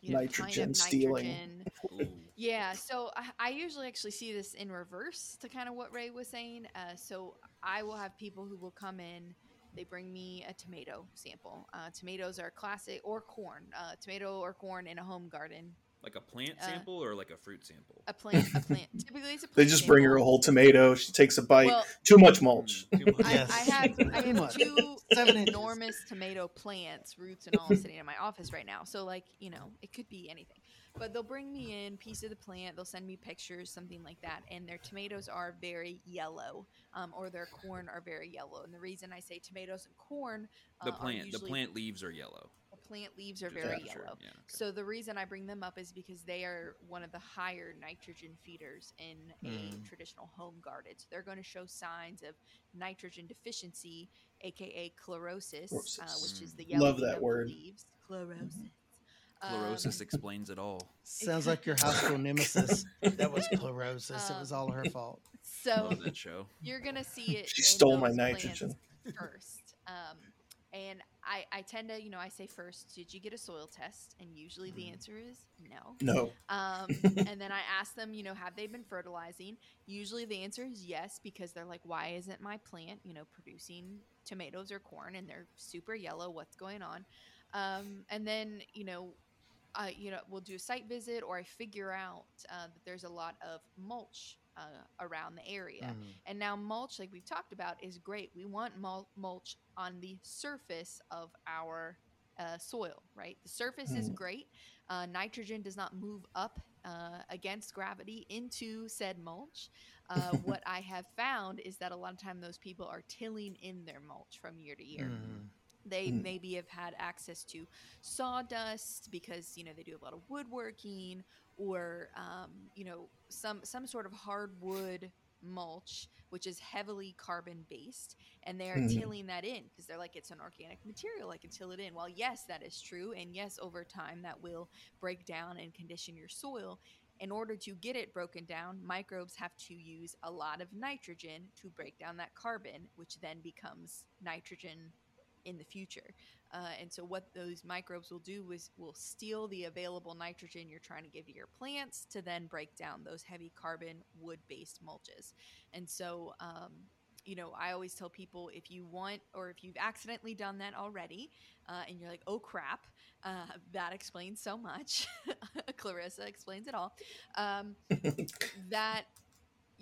you know, Nitrogen kind of stealing. nitrogen. Yeah, so I, I usually actually see this in reverse to kind of what Ray was saying. Uh, so I will have people who will come in. They bring me a tomato sample. Uh, tomatoes are classic, or corn. Uh, tomato or corn in a home garden. Like a plant Uh, sample or like a fruit sample? A plant. A plant. <laughs> Typically, it's a plant. They just bring her a whole tomato. She takes a bite. Well, Too much mulch. Mm, too much. I, Yes. <laughs> I have I have two <laughs> Seven inches. enormous tomato plants, roots and all, sitting in my office right now. So like you know, it could be anything. But they'll bring me in piece of the plant. They'll send me pictures, something like that, and their tomatoes are very yellow, um, or their corn are very yellow. And the reason I say tomatoes and corn, uh, The are plant, the plant leaves are yellow. The plant leaves are Just very making sure. yellow. Yeah, okay. So the reason I bring them up is because they are one of the higher nitrogen feeders in a Mm. traditional home garden. So they're going to show signs of nitrogen deficiency, aka chlorosis, uh, which is the Mm. yellow Love that word. leaves. Chlorosis. Chlorosis Um, explains it all. <laughs> Sounds like your high school nemesis. <laughs> That was chlorosis. it was Um, all her fault. so Love that show. you're gonna see <laughs> it. She in stole my those plants nitrogen. first. Um, and I, I tend to, you know, I say first, did you get a soil test? And usually the Mhm. answer is no. No. Um, <laughs> and then I ask them, you know, have they been fertilizing? Usually the answer is yes, because they're like, why isn't my plant, you know, producing tomatoes or corn and they're super yellow? What's going on? Um, and then, you know, uh, you know, we'll do a site visit or I figure out uh, that there's a lot of mulch uh, around the area. Mhm. And now mulch, like we've talked about, is great. We want mul- mulch on the surface of our uh, soil, right? The surface is Mhm. great. Uh, nitrogen does not move up uh, against gravity into said mulch. Uh, what <laughs> I have found is that a lot of time those people are tilling in their mulch from year to year Mhm. They Mm. maybe have had access to sawdust because you know they do a lot of woodworking or um, you know some some sort of hardwood mulch which is heavily carbon based and they're Mhm. tilling that in because they're like it's an organic material i can till it in well yes that is true and yes over time that will break down and condition your soil in order to get it broken down microbes have to use a lot of nitrogen to break down that carbon which then becomes nitrogen in the future. Uh, and so what those microbes will do is will steal the available nitrogen you're trying to give to your plants to then break down those heavy carbon wood-based mulches. And so um, you know, I always tell people if you want or if you've accidentally done that already, uh, and you're like, oh crap, uh, that explains so much. <laughs> Clarissa explains it all. Um, <laughs> that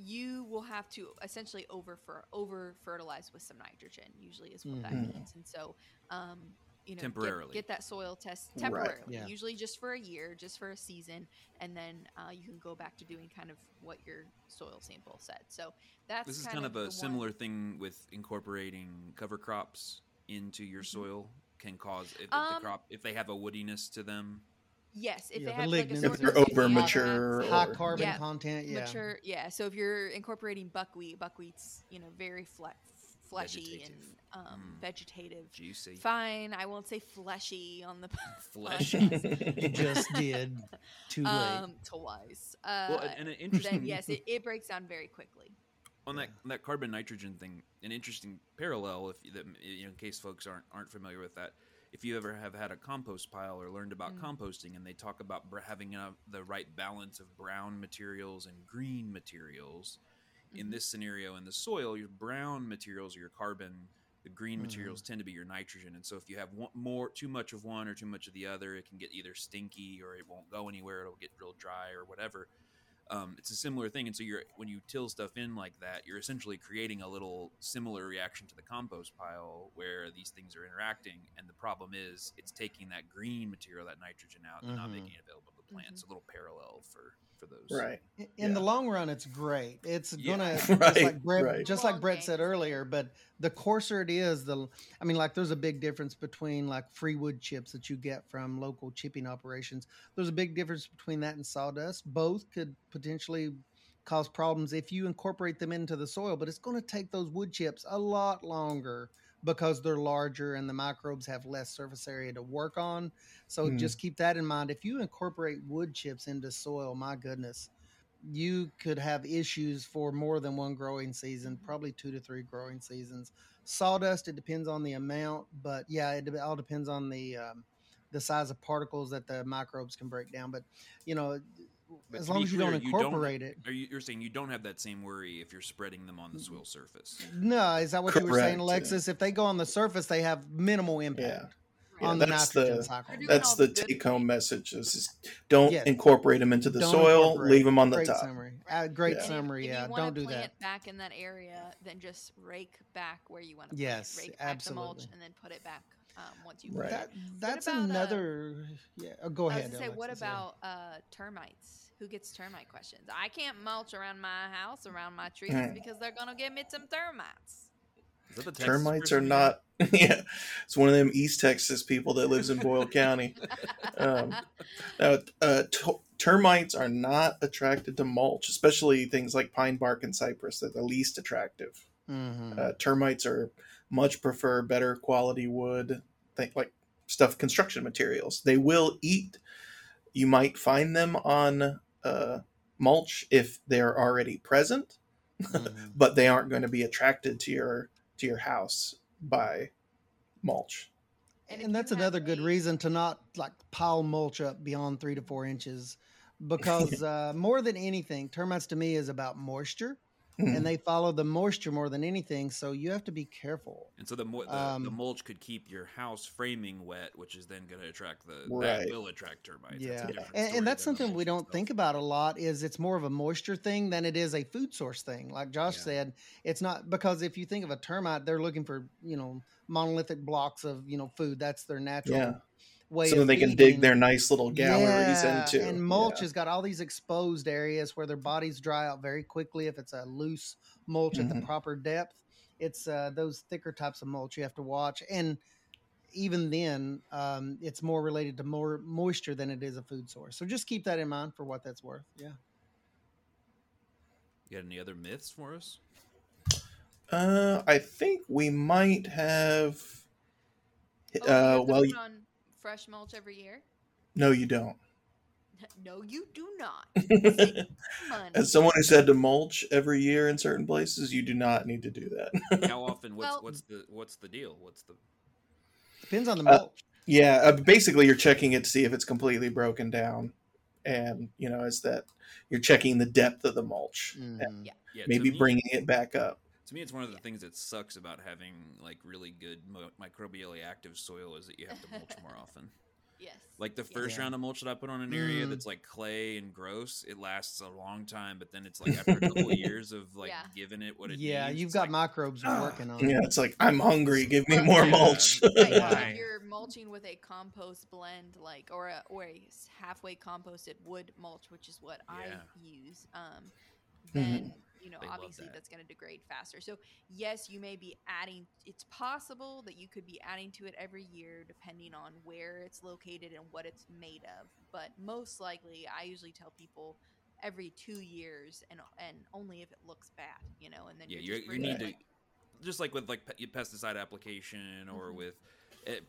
you will have to essentially over over fertilize with some nitrogen. Usually is what that Mhm. means. And so, um, you know, Temporarily. get, that soil test Right. temporarily. Yeah. Usually just for a year, just for a season, and then uh, you can go back to doing kind of what your soil sample said. So that's This is kind kind of the a one- similar thing with incorporating cover crops into your Mhm. soil can cause if, if Um, the crop if they have a woodiness to them. Yes, if Yeah, they the have like a If they're over mature High or- carbon Yeah. content. Yeah. mature yeah so if you're incorporating buckwheat buckwheat's you know very fle- fleshy Vegetative. and um, Mm. vegetative Juicy. fine i won't say fleshy on the Fleshy. <laughs> You just did. Too late. um twice uh well, and, and an interesting then yes it, it breaks down very quickly on that that carbon nitrogen thing, an interesting parallel if that, you know, in case folks aren't aren't familiar with that. If you ever have had a compost pile or learned about Mm. composting, and they talk about having a, the right balance of brown materials and green materials, in Mhm. this scenario in the soil, your brown materials are your carbon. The green Mhm. materials tend to be your nitrogen, and so if you have one, more too much of one or too much of the other, it can get either stinky or it won't go anywhere. It'll get real dry or whatever um, it's a similar thing and so you're when you till stuff in like that you're essentially creating a little similar reaction to the compost pile where these things are interacting and the problem is it's taking that green material that nitrogen out and not Mhm. making it available to the plant Mhm. it's a little parallel for for those right. In- in the long run it's great it's Yeah. gonna <laughs> just like brett right. just like brett said earlier but the coarser it is the i mean like there's a big difference between like free wood chips that you get from local chipping operations there's a big difference between that and sawdust both could potentially cause problems if you incorporate them into the soil but it's going to take those wood chips a lot longer because they're larger and the microbes have less surface area to work on so Hmm. just keep that in mind if you incorporate wood chips into soil my goodness you could have issues for more than one growing season, probably two to three growing seasons. Sawdust, it depends on the amount, but yeah, it all depends on the um, the size of particles that the microbes can break down. But you know, But as long as you clear, don't you don't- incorporate it. Are you, you're saying you don't have that same worry if you're spreading them on the soil surface? No, is that what you were saying, Correct, yeah. Alexis? If they go on the surface, they have minimal impact Yeah. Right. on the that's nitrogen the- cycle. That's the the take home message. Is just don't Yes. incorporate them into the Don't soil. Leave them on the great top. summary. Uh, great Yeah. And if- summary. if, yeah, you don't do plant that. back in that area, then just rake back where you want to Yes, plant. Rake back the mulch absolutely. and then put it back um, once you Right. plant That, that's about, uh, another. yeah, oh, go I ahead. was gonna say, what Alexis, yeah. about uh, termites? Who gets termite questions? I can't mulch around my house, around my trees, Mm. because they're gonna give me some termites. Is that the Termites are not. <laughs> yeah, it's one of them East Texas people that lives in Boyle County. <laughs> Um, now, uh, t- termites are not attracted to mulch, especially things like pine bark and cypress. They're the least attractive. Mhm. Uh, termites are much prefer better quality wood, think like stuff construction materials. They will eat. You might find them on uh, mulch if they're already present, Mhm. <laughs> but they aren't going to be attracted to your to your house by mulch. And and that's another good reason to not like pile mulch up beyond three to four inches because <laughs> uh, more than anything termites to me is about moisture Mhm. and they follow the moisture more than anything so you have to be careful And so the, mo- the, the Um, mulch could keep your house framing wet, which is then going to attract the Right. that will attract termites. That's a yeah different and, and that's something we don't itself. think about a lot is it's more of a moisture thing than it is a food source thing like josh Yeah. said it's not because if you think of a termite they're looking for you know monolithic blocks of you know food that's their natural Yeah. Way so of they can dig their nice little galleries Yeah, into. And mulch Yeah. has got all these exposed areas where their bodies dry out very quickly if it's a loose mulch at the Mhm. proper depth. It's uh, those thicker types of mulch you have to watch. And even then, um, it's more related to more moisture than it is a food source. So just keep that in mind for what that's worth. Yeah. You got any other myths for us? Uh, I think we might have. Oh, you Uh, have to well, put on fresh mulch every year. no, you don't. <laughs> no, you do not. <laughs> As someone who's had to mulch every year in certain places, you do not need to do that. How often? What's Well- what's the what's the deal? What's the Depends on the Uh, mulch. yeah, uh, basically, you're checking it to see if it's completely broken down, and you know, is that you're checking the depth of the mulch, and Mhm. Yeah. yeah? to maybe me- bringing it back up. To me, it's one of the things that sucks about having like really good mo- microbially active soil is that you have to mulch <laughs> more often. yes. Like the first Yeah. round of mulch that I put on an area Mm. that's like clay and gross, it lasts a long time. But then it's like after a couple of <laughs> years of like Yeah. giving it what it Yeah, needs, you've got like, microbes "Ah." working <sighs> on Yeah, it. it's like I'm hungry. Give me more mulch. Right, if you're mulching with a compost blend, like or a or a halfway composted wood mulch, which is what Yeah. I use, um, then you know They obviously that. that's going to degrade faster. So yes, you may be adding. It's possible that you could be adding to it every year, depending on where it's located and what it's made of. But most likely, I usually tell people every two years, and and only if it looks bad, you know. And then yeah, you're you you need to just like with like pesticide application or Mhm. with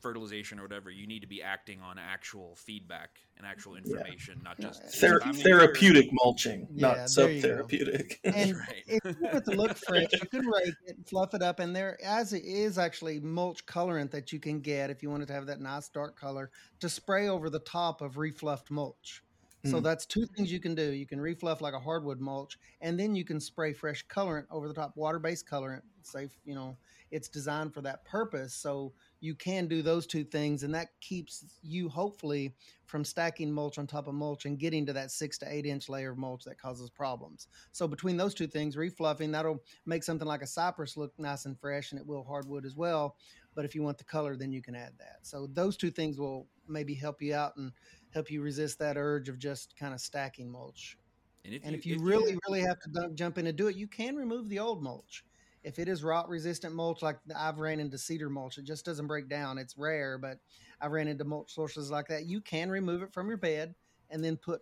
fertilization or whatever, you need to be acting on actual feedback and actual Mm-hmm. Yeah. information, not just Ther- I'm here- therapeutic mulching, Yeah, not there sub-therapeutic. <laughs> And right. if you want it to look fresh, you can rake it, and fluff it up, and there as it is actually mulch colorant that you can get if you wanted to have that nice dark color to spray over the top of refluffed mulch. So Mm. that's two things you can do. You can refluff like a hardwood mulch, and then you can spray fresh colorant over the top, water-based colorant. Safe, you know, it's designed for that purpose. So you can do those two things, and that keeps you hopefully from stacking mulch on top of mulch and getting to that six to eight inch layer of mulch that causes problems. So between those two things, refluffing that'll make something like a cypress look nice and fresh, and it will hardwood as well. But if you want the color, then you can add that. So those two things will maybe help you out and help you resist that urge of just kind of stacking mulch. and if And you, if you really, really have to jump in and do it, you can remove the old mulch. If it is rot resistant mulch, like I've ran into cedar mulch, it just doesn't break down. It's rare, but I've ran into mulch sources like that. You can remove it from your bed and then put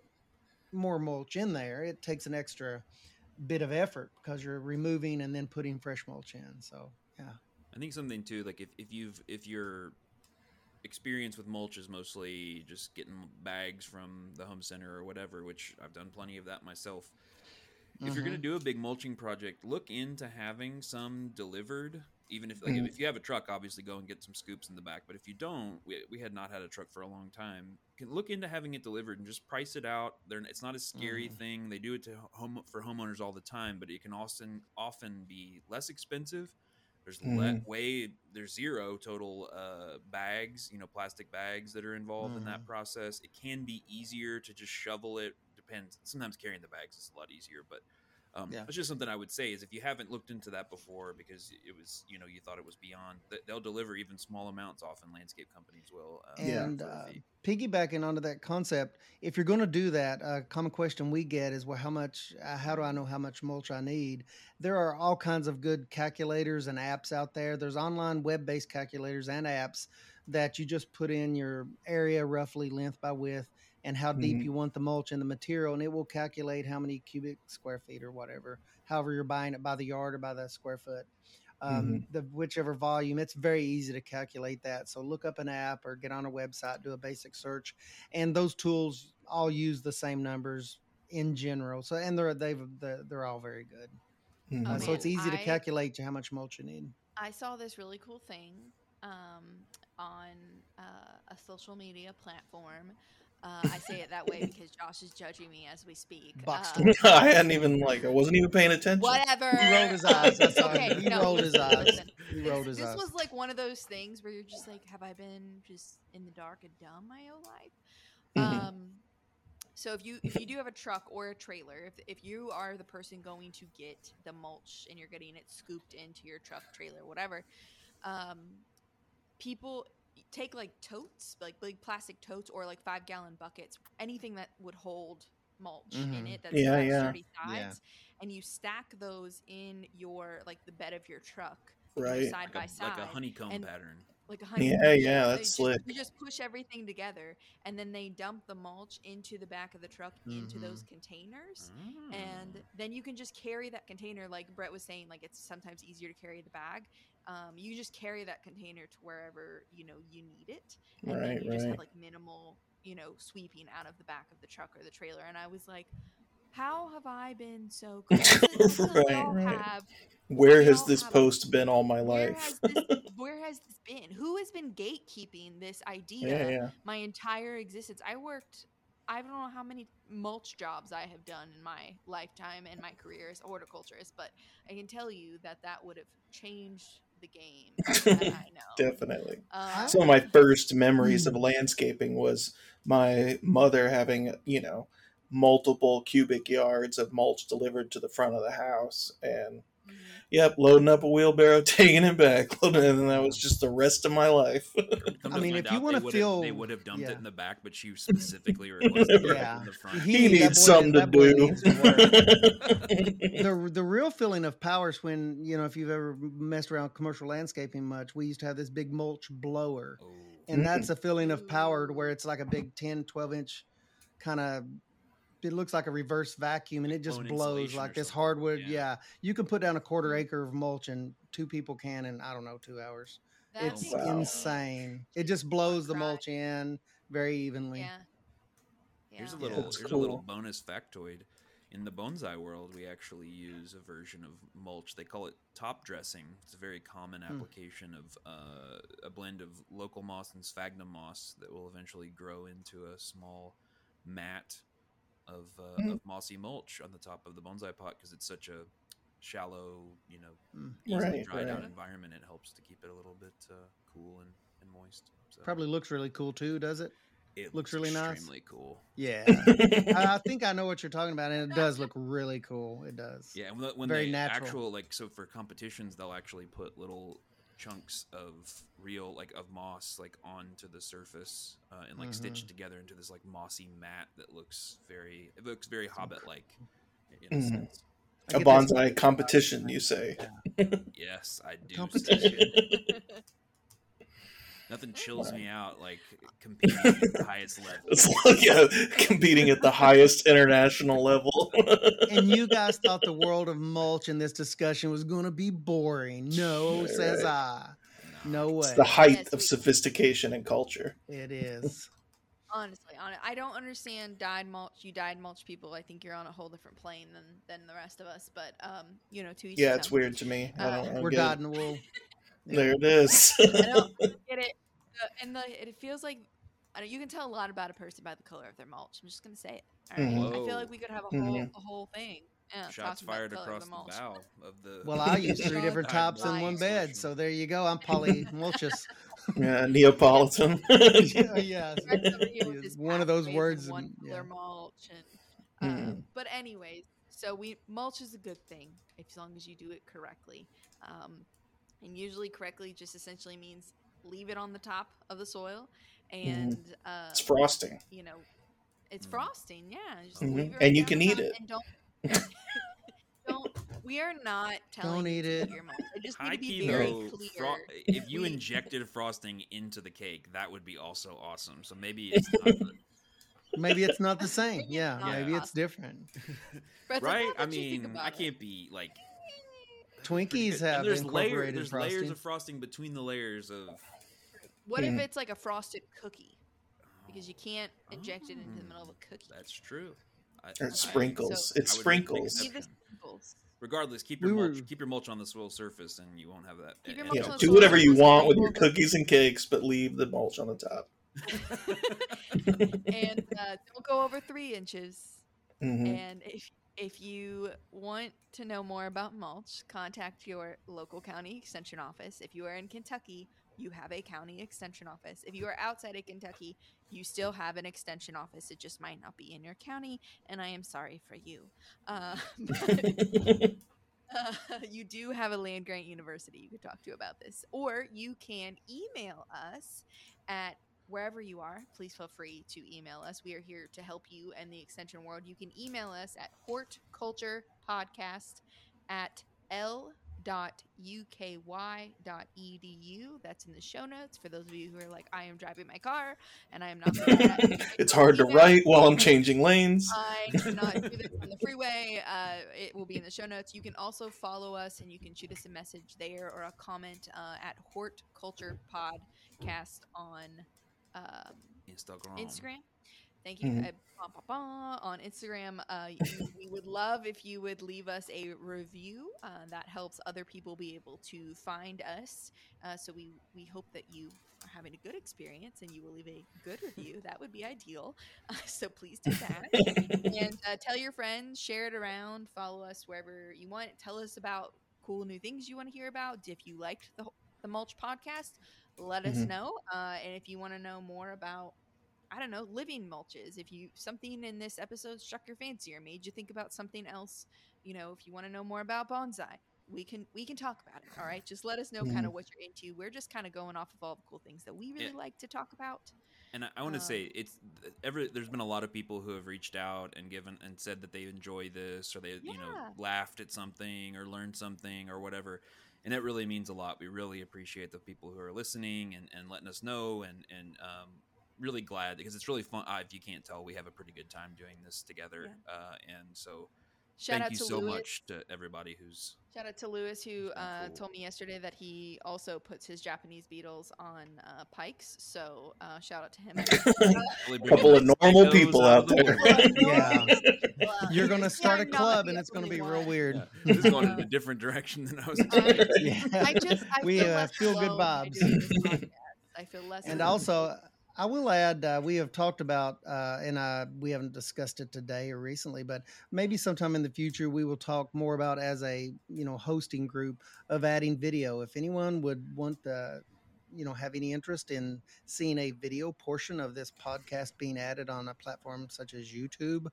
more mulch in there. It takes an extra bit of effort because you're removing and then putting fresh mulch in. So, yeah. I think something too, like if, if you've if your experience with mulch is mostly just getting bags from the home center or whatever, which I've done plenty of that myself. If you're going to do a big mulching project, look into having some delivered Even if like Mhm. if you have a truck, obviously go and get some scoops in the back. But if you don't, we, we had not had a truck for a long time. Can look into having it delivered and just price it out. They're, it's not a scary Mhm. thing. They do it to home for homeowners all the time, but it can often often be less expensive. There's le- Mhm. way there's zero total uh, bags, you know, plastic bags that are involved in that Mhm. process. It can be easier to just shovel it. Depends. Sometimes carrying the bags is a lot easier, but um, Yeah. it's just something I would say is if you haven't looked into that before because it was you know you thought it was beyond, they'll deliver even small amounts. Often landscape companies will. Um, And uh, piggybacking onto that concept, if you're going to do that, a common question we get is, well, how much, uh, how do I know how much mulch I need? There are all kinds of good calculators and apps out there. There's online web based calculators and apps that you just put in your area roughly length by width and how deep Mhm. you want the mulch and the material, and it will calculate how many cubic square feet or whatever, however you're buying it by the yard or by the square foot um, the whichever volume. It's very easy to calculate that. So look up an app or get on a website, do a basic search, and those tools all use the same numbers in general. So and they're they've they're, they're all very good. Uh, Oh, so it's man, easy to I- calculate how much mulch you need. I saw this really cool thing um, on uh, a social media platform. Uh, I say it that way <laughs> because Josh is judging me as we speak. Boxed Uh, <laughs> I hadn't even like I wasn't even paying attention. whatever. He rolled his eyes. <laughs> I saw him. okay, He no, rolled his eyes. listen. He This, rolled his this eyes. was like one of those things where you're just like, have I been just in the dark and dumb my whole life? Mhm. Um, so if you if you do have a truck or a trailer, if if you are the person going to get the mulch and you're getting it scooped into your truck, trailer, whatever, um, people take like totes, like big plastic totes or like five gallon buckets, anything that would hold mulch in Mhm. it that's Yeah, yeah. sturdy Yeah. and you stack those in your like the bed of your truck, Right. side like by a, side, like a honeycomb and- pattern. like a honey. Yeah, yeah, they that's just, slick. You just push everything together, and then they dump the mulch into the back of the truck into Mhm. those containers, Mm. and then you can just carry that container. Like Brett was saying, like it's sometimes easier to carry the bag. Um, you just carry that container to wherever you know you need it, and then Right, you just have like minimal, you know, sweeping out of the back of the truck or the trailer. And I was like, how have I been so? Cool? I feel like- I feel like we Right, have Where has this post been all my where life? has this <laughs> where has this been? Who has been gatekeeping this idea yeah, yeah. my entire existence? I worked I don't know how many mulch jobs I have done in my lifetime and my career as a horticulturist, but I can tell you that that would have changed the game. <laughs> I know. Definitely. Um, Some of my first memories Hmm. of landscaping was my mother having, you know, multiple cubic yards of mulch delivered to the front of the house and. Mm-hmm. yep, loading up a wheelbarrow, <laughs> taking it back, loading <laughs> it, and that was just the rest of my life. <laughs> I mean, find if you wanna they would've- feel- they would have dumped yeah. it in the back, but you specifically requested it in the front. He that boy needs something to do. to the the real feeling of power is when you know if you've ever messed around with commercial landscaping much we used to have this big mulch blower Oh. and that's mm. a feeling of power to where it's like a big 10 12 inch kind of it looks like a reverse vacuum and it just blows like this something, hardwood yeah. yeah. you can put down a quarter acre of mulch and two people can in i don't know two hours That's it's Wow. insane it just blows the mulch in very evenly Yeah. Here's a little That's here's a little bonus factoid. In the bonsai world, we actually use a version of mulch. They call it top dressing. It's a very common Hmm. application of uh, a blend of local moss and sphagnum moss that will eventually grow into a small mat of, uh, Mhm. of mossy mulch on the top of the bonsai pot because it's such a shallow, you know, Mm. easily Right, dried out right. environment. It helps to keep it a little bit uh, cool and, and moist. So probably looks really cool too does it it looks really nice. extremely cool. yeah <laughs> I, I think i know what you're talking about and it does look really cool it does Yeah, when, when Very they natural. actual like so for competitions, they'll actually put little chunks of real like of moss like onto the surface uh, and like Mhm. stitched together into this like mossy mat that looks very it looks very hobbit like in a Mhm. sense. I a bonsai competition, you say? Yes, I do. Competition. <laughs> it. Nothing chills me out like competing at the highest level. <laughs> Like yeah, competing at the highest international level. and you <laughs> guys thought the world of mulch in this discussion was going to be boring. No, Right, says right. I. No way. it's the height Yes, of sophistication and culture. It is. <laughs> Honestly, on I don't understand dyed mulch. You dyed mulch people. I think you're on a whole different plane than than the rest of us. But um, you know, to each Yeah, it's own. weird to me. I Uh, don't, I don't We're get it. dyed in the wool. There it is. I don't get it. The, and the it feels like I don't, you can tell a lot about a person by the color of their mulch. I'm just gonna say it. All right? Mhm. I feel like we could have a whole Mhm. a whole thing. Yeah, Shots fired the color of across the mulch. bow <laughs> of the. Well, I use three <laughs> different Diamond tops in one bed, solution. so there you go. I'm polymulchous. <laughs> yeah, Neapolitan. yeah, yeah. Rex over here with It's his one of those pathways and words. One and- color yeah. mulch and. Uh, Mhm. But anyways, so we mulch is a good thing as long as you do it correctly. Um, and usually correctly just essentially means leave it on the top of the soil and uh, Mm-hmm. it's frosting. you know it's Mhm. frosting yeah just Mhm. leave it And you can eat it. and don't <laughs> <laughs> don't we are not telling Don't you eat to it. your mulch. I just need High to be key very though, clear fro- if you injected frosting into the cake, that would be also awesome. So maybe <laughs> it's not the, Maybe it's not the same. Maybe Yeah, maybe it's different. Brett's like, right. I don't you think mean, I can't be like pretty Twinkies good. And have there's layer, there's frosting. layers of frosting between the layers of. what if Mhm. it's like a frosted cookie because you can't inject it into the middle of a cookie That's true. I, Or I- sprinkles. So- it's I would make an sprinkles. Leave the exception. sprinkles. Regardless, keep your We mulch, were- keep your mulch on the soil surface, and you won't have that. Keep your and- mulch Yeah, on do the whatever you want with your cookies and cakes, but leave the mulch on the top. <laughs> <laughs> and uh, don't go over three inches. Mhm. And if if you want to know more about mulch, contact your local county extension office. If you are in Kentucky, you have a county extension office. If you are outside of Kentucky, you still have an extension office. It just might not be in your county, and I am sorry for you. Uh, <laughs> but, <laughs> uh, you do have a land grant university you could talk to about this, or you can email us at wherever you are. Please feel free to email us. We are here to help you and the extension world. You can email us at hortculturepodcast at l.uky.edu. That's in the show notes for those of you who are like, I am driving my car and I am not. <laughs> it's hard to write while I'm changing lanes. <laughs> I <laughs> cannot do this on the freeway. Uh, it will be in the show notes. You can also follow us and you can shoot us a message there or a comment uh, at Horticulture Podcast on um, Instagram. Instagram. Thank you. Mhm. Uh, bah, bah, bah, on Instagram, uh, we would love if you would leave us a review. Uh, that helps other people be able to find us. Uh, so we we hope that you are having a good experience and you will leave a good review. That would be ideal. Uh, <laughs> so please do that and uh, tell your friends, share it around, follow us wherever you want. Tell us about cool new things you want to hear about. If you liked the the Mulch podcast, let us Mhm. know. Uh, and if you want to know more about I don't know, living mulches. If you something in this episode struck your fancy or made you think about something else, you know, if you want to know more about bonsai, we can we can talk about it. All right, just let us know kind of what you're into. We're just kind of going off of all the cool things that we really Yeah. like to talk about. And I, I want to Um, say it's ever. There's been a lot of people who have reached out and given and said that they enjoy this or they you know laughed at something or learned something or whatever, and it really means a lot. We really appreciate the people who are listening and, and letting us know and and um, really glad because it's really fun. Uh, if you can't tell, we have a pretty good time doing this together, uh, and so Shout thank out you to so Louis. much to everybody who's Shout out to Lewis who uh, cool. told me yesterday that he also puts his Japanese beetles on uh, pikes. So uh, shout out to him. <laughs> a couple of normal people out out of the there. <laughs> Yeah. Uh, You're gonna start a I'm club, and it's gonna only be real weird. Yeah, this is going in a different direction than I was expecting. <laughs> Yeah. I just I we feel, uh, feel good alone vibes. doing. I feel less. and alone. also i will add uh, we have talked about uh, and we haven't discussed it today or recently but maybe sometime in the future we will talk more about as a you know hosting group of adding video. If anyone would want uh, you know have any interest in seeing a video portion of this podcast being added on a platform such as youtube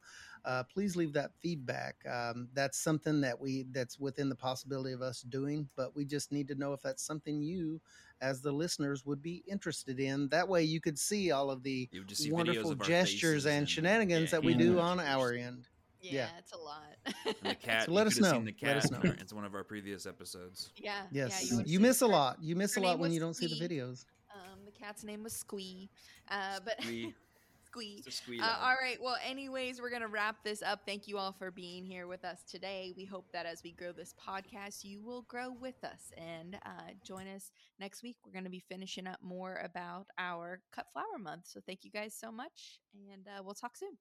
uh, please leave that feedback. Um, that's something that we that's within the possibility of us doing but we just need to know if that's something you as the listeners would be interested in that way you could see all of the You would just see videos wonderful of gestures faces and shenanigans yeah, that we do on our end yeah, yeah. it's a lot. And the <laughs> cat. So let us know. Seen the Let cat. us know. our- It's one of our previous episodes. yeah. yes Yeah, you, would've seen miss a lot you miss her a lot when you don't see the videos Um, the cat's name was Squee. Uh, but Squee. <laughs> Squee. It's a squeeze. Uh, all right. Well, anyways, we're going to wrap this up. Thank you all for being here with us today. We hope that as we grow this podcast, you will grow with us and uh, join us next week. We're going to be finishing up more about our Cut Flower Month. So thank you guys so much, and uh, we'll talk soon.